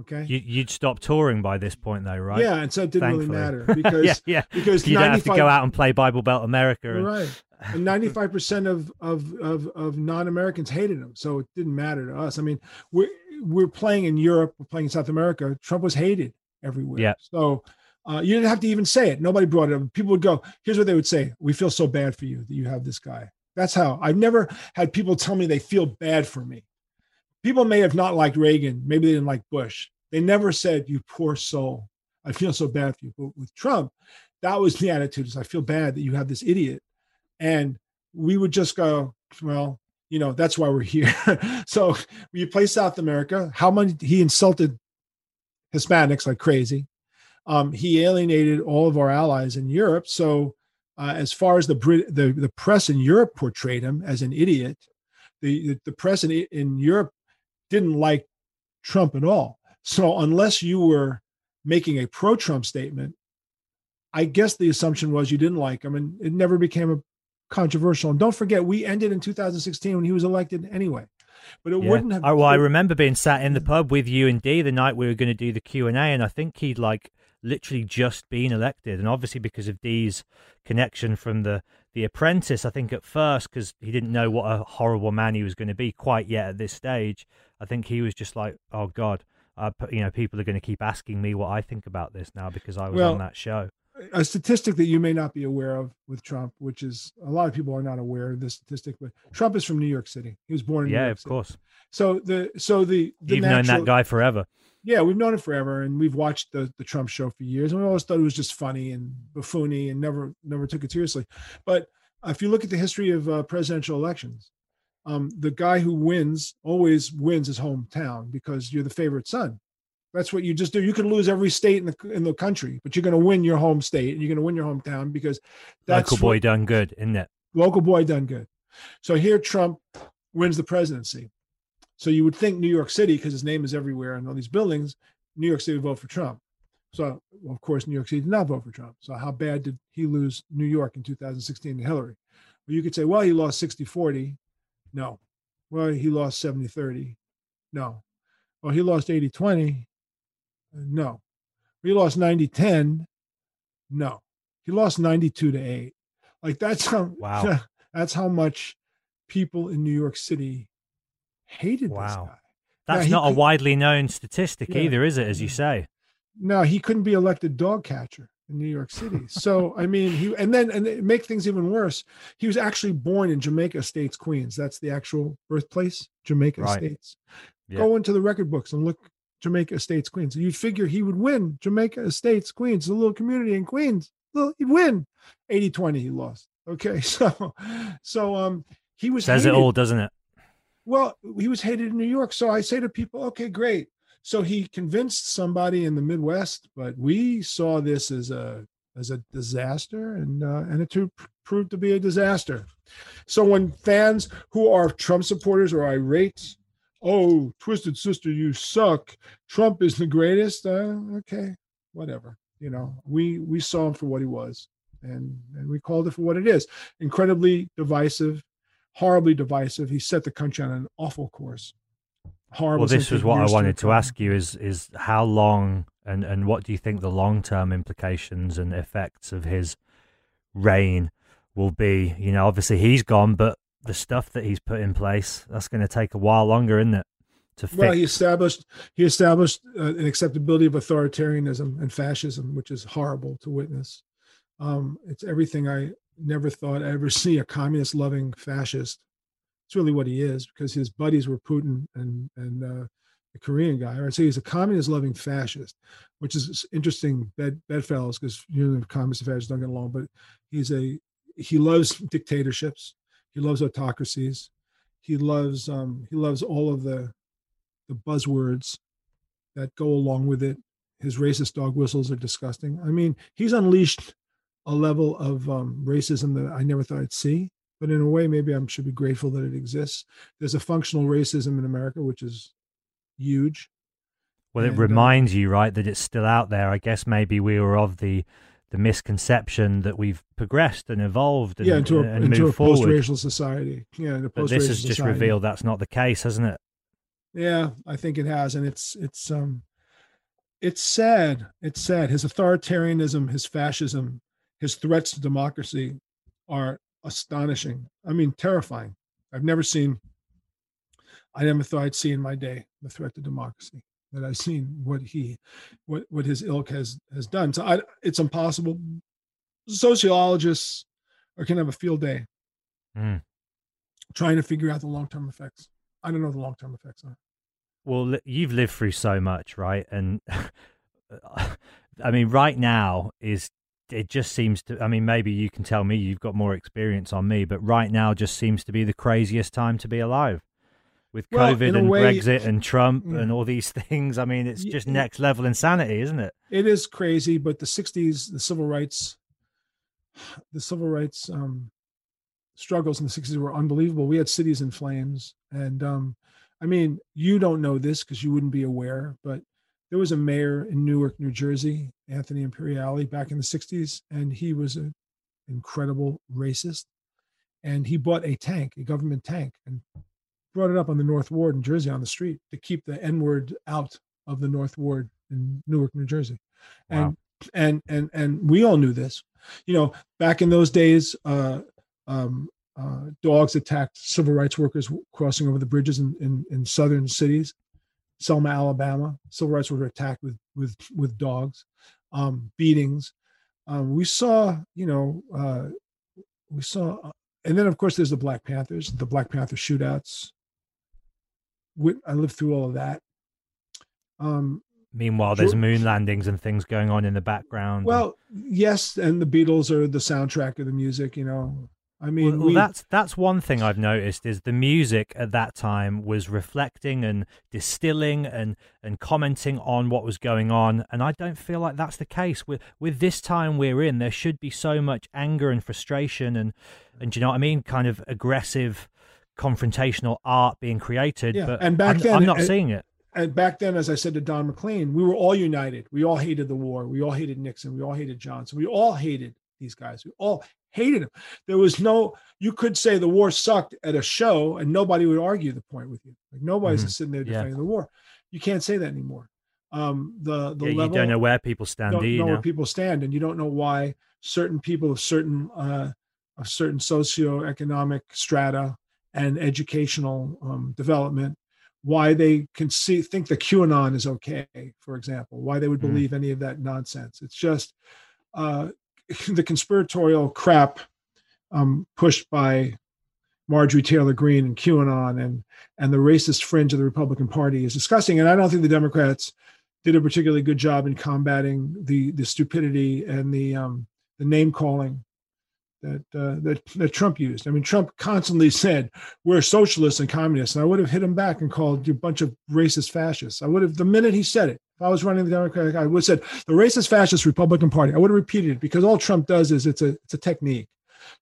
Okay. You, you'd stop touring by this point, though, right? Yeah, and so it didn't really matter because yeah, yeah. because you don't have to go out and play Bible Belt America. And, right. And ninety-five percent of of of of non-Americans hated him, so it didn't matter to us. I mean, we're we're playing in Europe, we're playing in South America. Trump was hated everywhere. Yeah. So uh, you didn't have to even say it. Nobody brought it up. People would go, "Here's what they would say: We feel so bad for you that you have this guy." That's how I've never had people tell me they feel bad for me. People may have not liked Reagan, maybe they didn't like Bush. They never said, "You poor soul, I feel so bad for you." But with Trump, that was the attitude: is I feel bad that you have this idiot. And we would just go well you know that's why we're here. So you play south america how many he insulted hispanics like crazy. Um, he alienated all of our allies in europe. So uh, as far as the Brit, the, the press in europe portrayed him as an idiot the, the, press in, in europe didn't like trump at all so unless you were making a pro-trump statement i guess the assumption was you didn't like him and it never became a controversial. And don't forget, we ended in 2016 when he was elected anyway. But it Yeah. wouldn't have. Oh, well, I remember being sat in the hmm. pub with you and Dee the night we were going to do the Q and A, and I think he'd like literally just been elected, and obviously because of Dee's connection from the the Apprentice, I think at first because he didn't know what a horrible man he was going to be quite yet at this stage. I think he was just like, oh God, uh, p- you know, people are going to keep asking me what I think about this now because I was Well, on that show. a statistic that you may not be aware of with Trump, which is a lot of people are not aware of this statistic, but Trump is from New York City. He was born in New York. Yeah, of City. course. So the so the, the You've known that guy forever. Yeah, we've known him forever, and we've watched the the Trump show for years, and we always thought it was just funny and buffoony, and never never took it seriously. But if you look at the history of uh, presidential elections, um, the guy who wins always wins his hometown because you're the favorite son. That's what you just do. You can lose every state in the in the country, but you're going to win your home state and you're going to win your hometown because that's Local boy what- done good, isn't it? local boy done good. So here Trump wins the presidency. So you would think New York City, because his name is everywhere in all these buildings, New York City would vote for Trump. So well, of course New York City did not vote for Trump. So how bad did he lose New York in 2016 to Hillary? Well, you could say, well, he lost 60-40. No. Well, he lost 70-30. No. Well, he lost 80-20. No. He lost 90-10. No. He lost 92 to 8. Like that's how Wow. that's how much people in New York City hated this Wow. guy. That's he not a widely known statistic Yeah. either, is it? As you say. No, he couldn't be elected dog catcher in New York City. So I mean, he and then and make things even worse. He was actually born in Jamaica Estates, Queens. That's the actual birthplace, Jamaica Right. Estates. Yeah. Go into the record books and look Jamaica Estates, Queens. You'd figure he would win Jamaica Estates, Queens, a little community in Queens. Little, He'd win. 80-20 he lost. Okay. So so um he was Says it all, doesn't it? Well, he was hated in New York. So I say to people, okay, great. So he convinced somebody in the Midwest, but we saw this as a as a disaster, and uh, and it to, proved to be a disaster. So when fans who are Trump supporters are irate, oh, Twisted Sister, you suck. Trump is the greatest. Uh, okay, whatever. You know, we we saw him for what he was, and and we called it for what it is. Incredibly divisive, horribly divisive. He set the country on an awful course. Horrible. Well, this was what I wanted to ask you: is is how long and and what do you think the long term implications and effects of his reign will be? You know, obviously he's gone, but the stuff that he's put in place that's going to take a while longer, isn't it, to fix. Well, he established he established uh, an acceptability of authoritarianism and fascism, which is horrible to witness. Um, it's everything I never thought I'd ever see a communist loving fascist. It's really what he is because his buddies were Putin and and uh, the Korean guy. I'd say he's a communist loving fascist, which is interesting bed bedfellows because you know communists and fascists don't get along. But he's a he loves dictatorships. He loves autocracies. He loves um, he loves all of the the buzzwords that go along with it. His racist dog whistles are disgusting. I mean, he's unleashed a level of um, racism that I never thought I'd see. But in a way, maybe I should be grateful that it exists. There's a functional racism in America, which is huge. Well, it And, uh, reminds you, right, that it's still out there. I guess maybe we were of the the misconception that we've progressed and evolved and, yeah, into a, and into a forward. post-racial society. Yeah, in a But post-racial this has just society. revealed that's not the case, hasn't it? Yeah, I think it has, and it's it's um, it's sad. It's sad. His authoritarianism, his fascism, his threats to democracy are astonishing. I mean, terrifying. I've never seen. I never thought I'd see in my day the threat to democracy that I've seen what he, what what his ilk has has done. So I, it's impossible. Sociologists are can have a field day Mm. trying to figure out the long term effects. I don't know what the long term effects are. Well, you've lived through so much, right? And I mean, right now is it just seems to. I mean, maybe you can tell me you've got more experience on me, but right now just seems to be the craziest time to be alive. With Well, COVID and way- Brexit and Trump Yeah. and all these things, I mean, it's just next level insanity, isn't it? it is crazy but the 60s the civil rights the civil rights um struggles in the 60s were unbelievable we had cities in flames and um i mean you don't know this because you wouldn't be aware but there was a mayor in newark new jersey anthony imperiale back in the 60s and he was an incredible racist. And he bought a tank a government tank and brought it up on the north ward in jersey on the street to keep the n word out of the north ward in newark new jersey. And and and and we all knew this. You know back in those days uh um uh dogs attacked civil rights workers crossing over the bridges in in, in southern cities selma alabama civil rights were attacked with with with dogs um beatings um we saw you know uh we saw uh, and then of course there's the black panthers the black panther shootouts we, i lived through all of that um Meanwhile, there's Sure. moon landings and things going on in the background. Well, yes, and the Beatles are the soundtrack of the music. You know, I mean, well, we- that's that's one thing I've noticed is the music at that time was reflecting and distilling and and commenting on what was going on, and I don't feel like that's the case with with this time we're in. There should be so much anger and frustration and and you know what I mean? Kind of aggressive, confrontational art being created. Yeah, but and back I'm, then, I'm not seeing it. and back then, as I said to Don McLean, we were all united. We all hated the war. We all hated Nixon. We all hated Johnson. We all hated these guys. We all hated them. There was no. You could say the war sucked at a show, and nobody would argue the point with you. Like nobody's Mhm. sitting there Yeah. defending the war. You can't say that anymore. Um, the the Yeah, you don't know where people stand, don't do you? know now? where people stand, and you don't know why certain people of certain uh, of certain socioeconomic strata and educational um, development, why they can see think the QAnon is okay, for example, why they would Mm. believe any of that nonsense. It's just uh, the conspiratorial crap um, pushed by Marjorie Taylor Greene and QAnon and and the racist fringe of the Republican Party is disgusting. And I don't think the Democrats did a particularly good job in combating the the stupidity and the um, the name calling that, uh, that that Trump used. I mean, Trump constantly said we're socialists and communists, and I would have hit him back and called you a bunch of racist fascists. I would have the minute he said it. If I was running the Democratic, I would have said the racist fascist Republican Party. I would have repeated it because all Trump does is it's a it's a technique.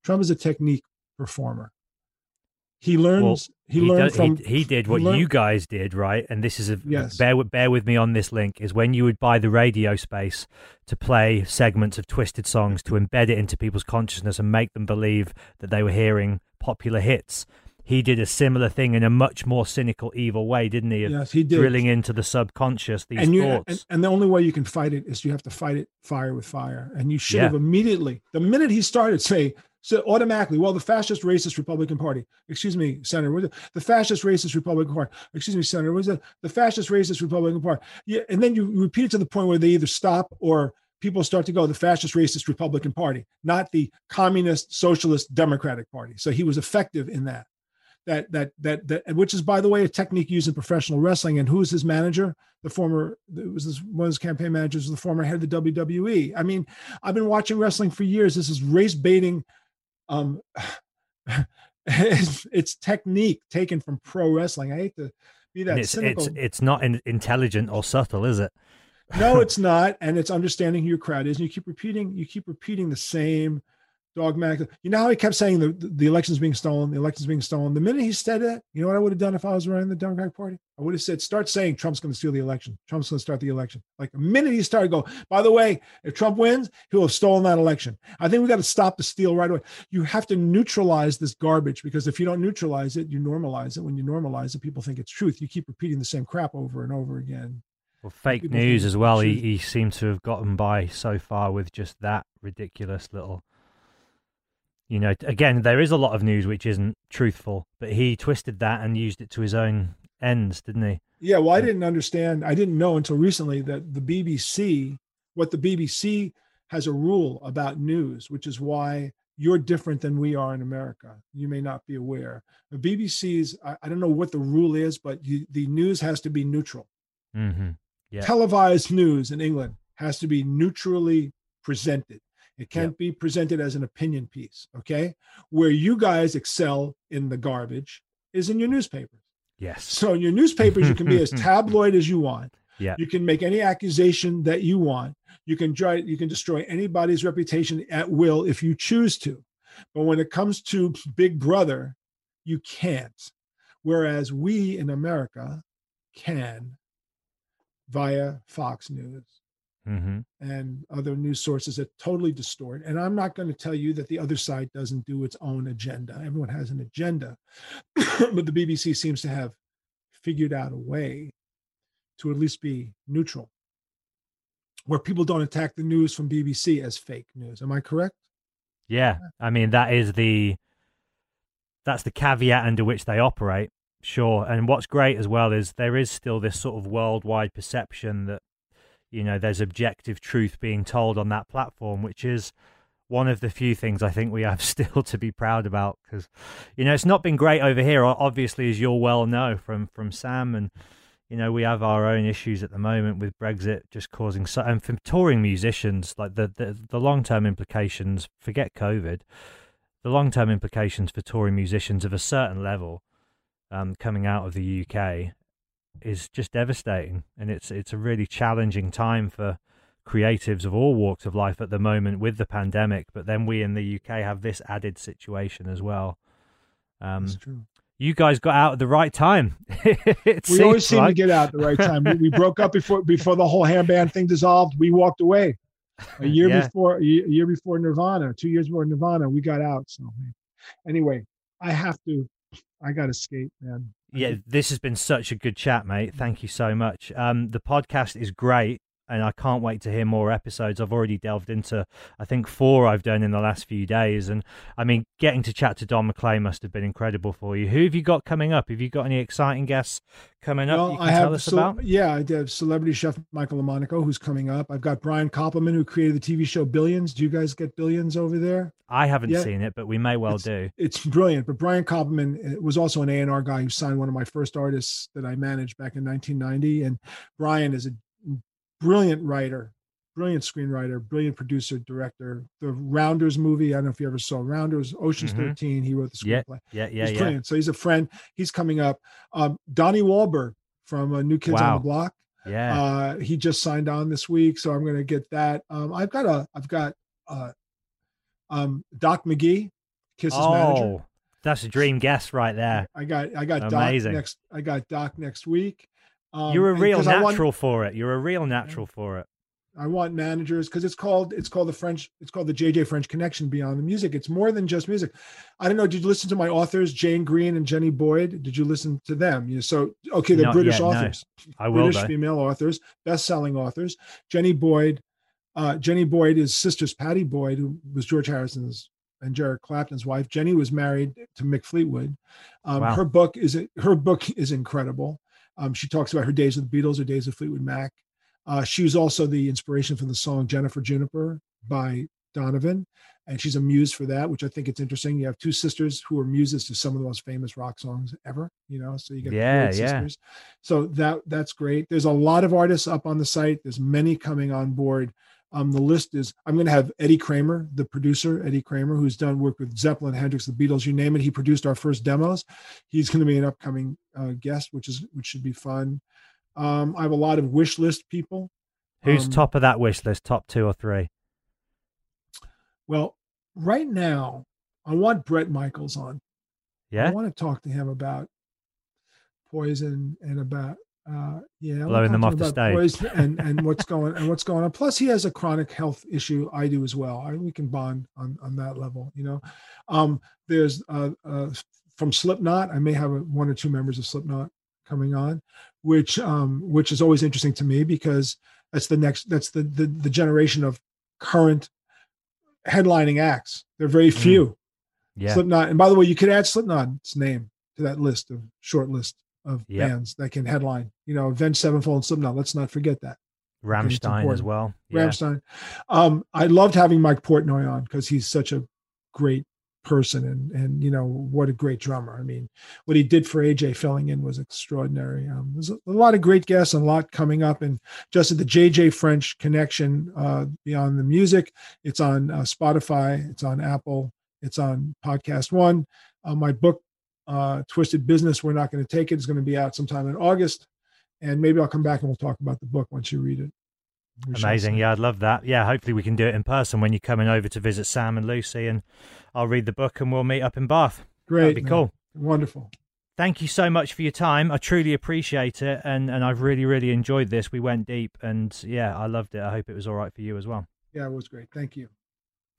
Trump is a technique performer. He learns. he, learned does- from. he, he did what learned- you guys did, right? And this is a Yes. bear bear with me on this link is when you would buy the radio space to play segments of twisted songs to embed it into people's consciousness and make them believe that they were hearing popular hits. He did a similar thing in a much more cynical, evil way, didn't he? Of Yes, he did. drilling into the subconscious these and you thoughts. and, and the only way you can fight it is you have to fight it fire with fire and you should Yeah. have immediately the minute he started say So automatically, well, the fascist, racist Republican Party. Excuse me, Senator. what is it? The fascist, racist Republican Party. Excuse me, Senator. What is it? The fascist, racist Republican Party. Yeah, and then you repeat it to the point where they either stop or people start to go the fascist, racist Republican Party, not the communist, socialist, Democratic Party. So he was effective in that. That that that that, which is, by the way, a technique used in professional wrestling. And who's his manager? The former, it was this, one of his campaign managers, was the former head of the WWE. I mean, I've been watching wrestling for years. This is race baiting um it's, it's technique taken from pro wrestling. I hate to be that And it's cynical. it's it's not in, intelligent or subtle, is it? no, it's not, and it's understanding who your crowd is. And you keep repeating, you keep repeating the same dogmatic. You know how he kept saying the the election's being stolen, the election's being stolen. The minute he said that, you know what I would have done if I was running the Democratic Party? I would have said, start saying Trump's going to steal the election. Trump's going to start the election. Like the minute he started going, by the way, if Trump wins, he'll have stolen that election. I think we got to stop the steal right away. You have to neutralize this garbage because if you don't neutralize it, you normalize it. When you normalize it, people think it's truth. You keep repeating the same crap over and over again. Well, fake People news as well. He he seemed to have gotten by so far with just that ridiculous little. You know, again, there is a lot of news which isn't truthful, but he twisted that and used it to his own ends, didn't he? Yeah, well, I didn't understand. I didn't know until recently that the BBC, what the BBC has a rule about news, which is why you're different than we are in America. You may not be aware. The BBC's, I, I don't know what the rule is, but you, the news has to be neutral. Mm-hmm. Yeah. Televised news in England has to be neutrally presented. It can't be presented as an opinion piece. Okay. Where you guys excel in the garbage is in your newspapers. Yes. So in your newspapers, you can be as tabloid as you want. Yeah. You can make any accusation that you want. You can try. You can destroy anybody's reputation at will if you choose to. But when it comes to Big Brother, you can't. Whereas we in America can via Fox News Mm-hmm. and other news sources that totally distort. And I'm not going to tell you that the other side doesn't do its own agenda. Everyone has an agenda, but the BBC seems to have figured out a way to at least be neutral, where people don't attack the news from BBC as fake news. Am I correct? Yeah, I mean that is the that's the caveat under which they operate. Sure, and what's great as well is there is still this sort of worldwide perception that you know there's objective truth being told on that platform, which is one of the few things I think we have still to be proud about because you know it's not been great over here. Obviously, as you'll well know from from Sam and. You know, we have our own issues at the moment with Brexit just causing so, and for touring musicians, like the, the, the long term implications, forget COVID, the long term implications for touring musicians of a certain level um, coming out of the UK is just devastating. And it's, it's a really challenging time for creatives of all walks of life at the moment with the pandemic. But then we in the UK have this added situation as well. Um, That's true. you guys got out at the right time. We always seem like. to get out at the right time. We, we broke up before before the whole handband thing dissolved. We walked away a year Yeah. before a year before Nirvana, two years before Nirvana. We got out. So anyway, I have to. I got to skate, man. Yeah, this has been such a good chat, mate. Thank you so much. Um, the podcast is great, and I can't wait to hear more episodes. I've already delved into, I think, four I've done in the last few days, and I mean, getting to chat to Don McClay must have been incredible for you. Who have you got coming up? Have you got any exciting guests coming up? Well, you can I have tell us ce- about. yeah, I have celebrity chef Michael Lomonaco who's coming up. I've got Brian Koppelman who created the TV show Billions. Do you guys get Billions over there? I haven't Yeah. seen it, but we may well do. It's brilliant. But Brian Koppelman uh, was also an A&R guy who signed one of my first artists that I managed back in 1990. And Brian is a brilliant writer, brilliant screenwriter, brilliant producer, director. The Rounders movie, I don't know if you ever saw Rounders, Ocean's Mhm. 13. He wrote the screenplay. yeah, yeah, He's yeah. brilliant. So he's a friend. He's coming up. Um, Donnie Wahlberg from uh, New Kids on the Block. Yeah. Uh, he just signed on this week, so I'm going to get that. Um, I've got a, I've got uh, um, Doc McGhee, Kiss's manager. oh, that's a dream guest right there. I got, I got Amazing. Doc next. I got Doc next week. Um, You're a real I want- natural for it. You're a real natural for it. I want managers because it's called it's called the French it's called the JJ French Connection Beyond the Music. It's more than just music. I don't know. Did you listen to my authors, Jane Green and Jenny Boyd? Did you listen to them? You know, so okay, they're Not British yet, no. authors, I will British though. female authors, best-selling authors. Jenny Boyd, uh, Jenny Boyd is sisters Pattie Boyd, who was George Harrison's and Eric Clapton's wife. Jenny was married to Mick Fleetwood. Um, Wow. Her book is her book is incredible. Um, she talks about her days with the Beatles, her days with Fleetwood Mac. Uh, she was also the inspiration for the song Jennifer Juniper by Donovan, and she's a muse for that, which I think it's interesting. You have two sisters who are muses to some of the most famous rock songs ever, you know. So you get the Yeah, yeah. sisters. So that that's great. There's a lot of artists up on the site. There's many coming on board. Um, the list is I'm going to have Eddie Kramer, the producer, Eddie Kramer, who's done work with Zeppelin, Hendrix, the Beatles, you name it. He produced our first demos. He's going to be an upcoming uh, guest, which is which should be fun. Um, I have a lot of wish list people. Who's Um, top of that wish list? Top two or three? Well, right now, I want Bret Michaels on. Yeah, I want to talk to him about poison and about uh yeah Blowing them off the stage. and and what's going and what's going on plus he has a chronic health issue i do as well I, we can bond on on that level you know um there's uh, uh from slipknot i may have a, one or two members of slipknot coming on which um which is always interesting to me because that's the next that's the the, the generation of current headlining acts they're very few Mm. Yeah. Slipknot. And by the way, you could add Slipknot's name to that list of short list of Yep. bands that can headline. You know, Avenged Sevenfold and Slipknot. Let's not forget that. Rammstein as well. Yeah. Rammstein. Um, I loved having Mike Portnoy on because he's such a great person and and you know what a great drummer. I mean, what he did for AJ filling in was extraordinary. Um, there's a, a lot of great guests and a lot coming up. And just at the JJ French connection uh, beyond the music, it's on uh, Spotify, it's on Apple, it's on Podcast One. Uh, my book, uh, Twisted Business, we're not going to take it. it. is going to be out sometime in August, and maybe I'll come back and we'll talk about the book once you read it. We Amazing. Yeah, I'd love that. Yeah, hopefully we can do it in person when you're coming over to visit Sam and Lucy, and I'll read the book and we'll meet up in Bath. Great, That'd be man. cool. Wonderful. Thank you so much for your time. I truly appreciate it, and and I've really really enjoyed this. We went deep, and yeah, I loved it. I hope it was all right for you as well. Yeah, it was great. Thank you.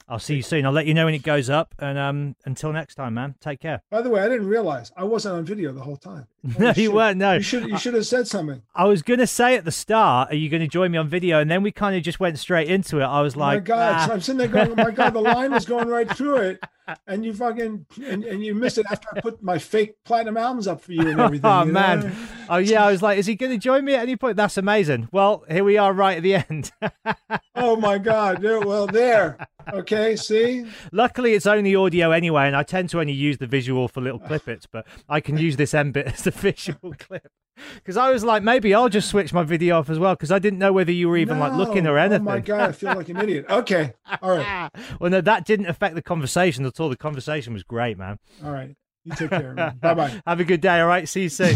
I'll see you soon. I'll let you know when it goes up, and um, until next time, man. Take care. By the way, I didn't realize I wasn't on video the whole time. No, you shit. weren't, no. you should you should have said something. I was gonna say at the start, are you gonna join me on video? And then we kind of just went straight into it. I was Oh my like, God! "Ah." So I'm sitting there going, "Oh my God!" The line was going right through it, and you fucking and, and you missed it after I put my fake platinum albums up for you and everything. oh you know? man, oh yeah. I was like, is he gonna join me at any point? That's amazing. Well, here we are, right at the end. Oh my God! There, well, there. Okay, see. Luckily, it's only audio anyway, and I tend to only use the visual for little clippets, but I can use this end bit as the visual clip. Because I was like, maybe I'll just switch my video off as well, because I didn't know whether you were even like looking or anything. Oh my God! I feel like an idiot. Okay, all right, well, no, that didn't affect the conversation at all. The conversation was great, man. all right. You take care. Bye bye. Have a good day. All right. See you soon.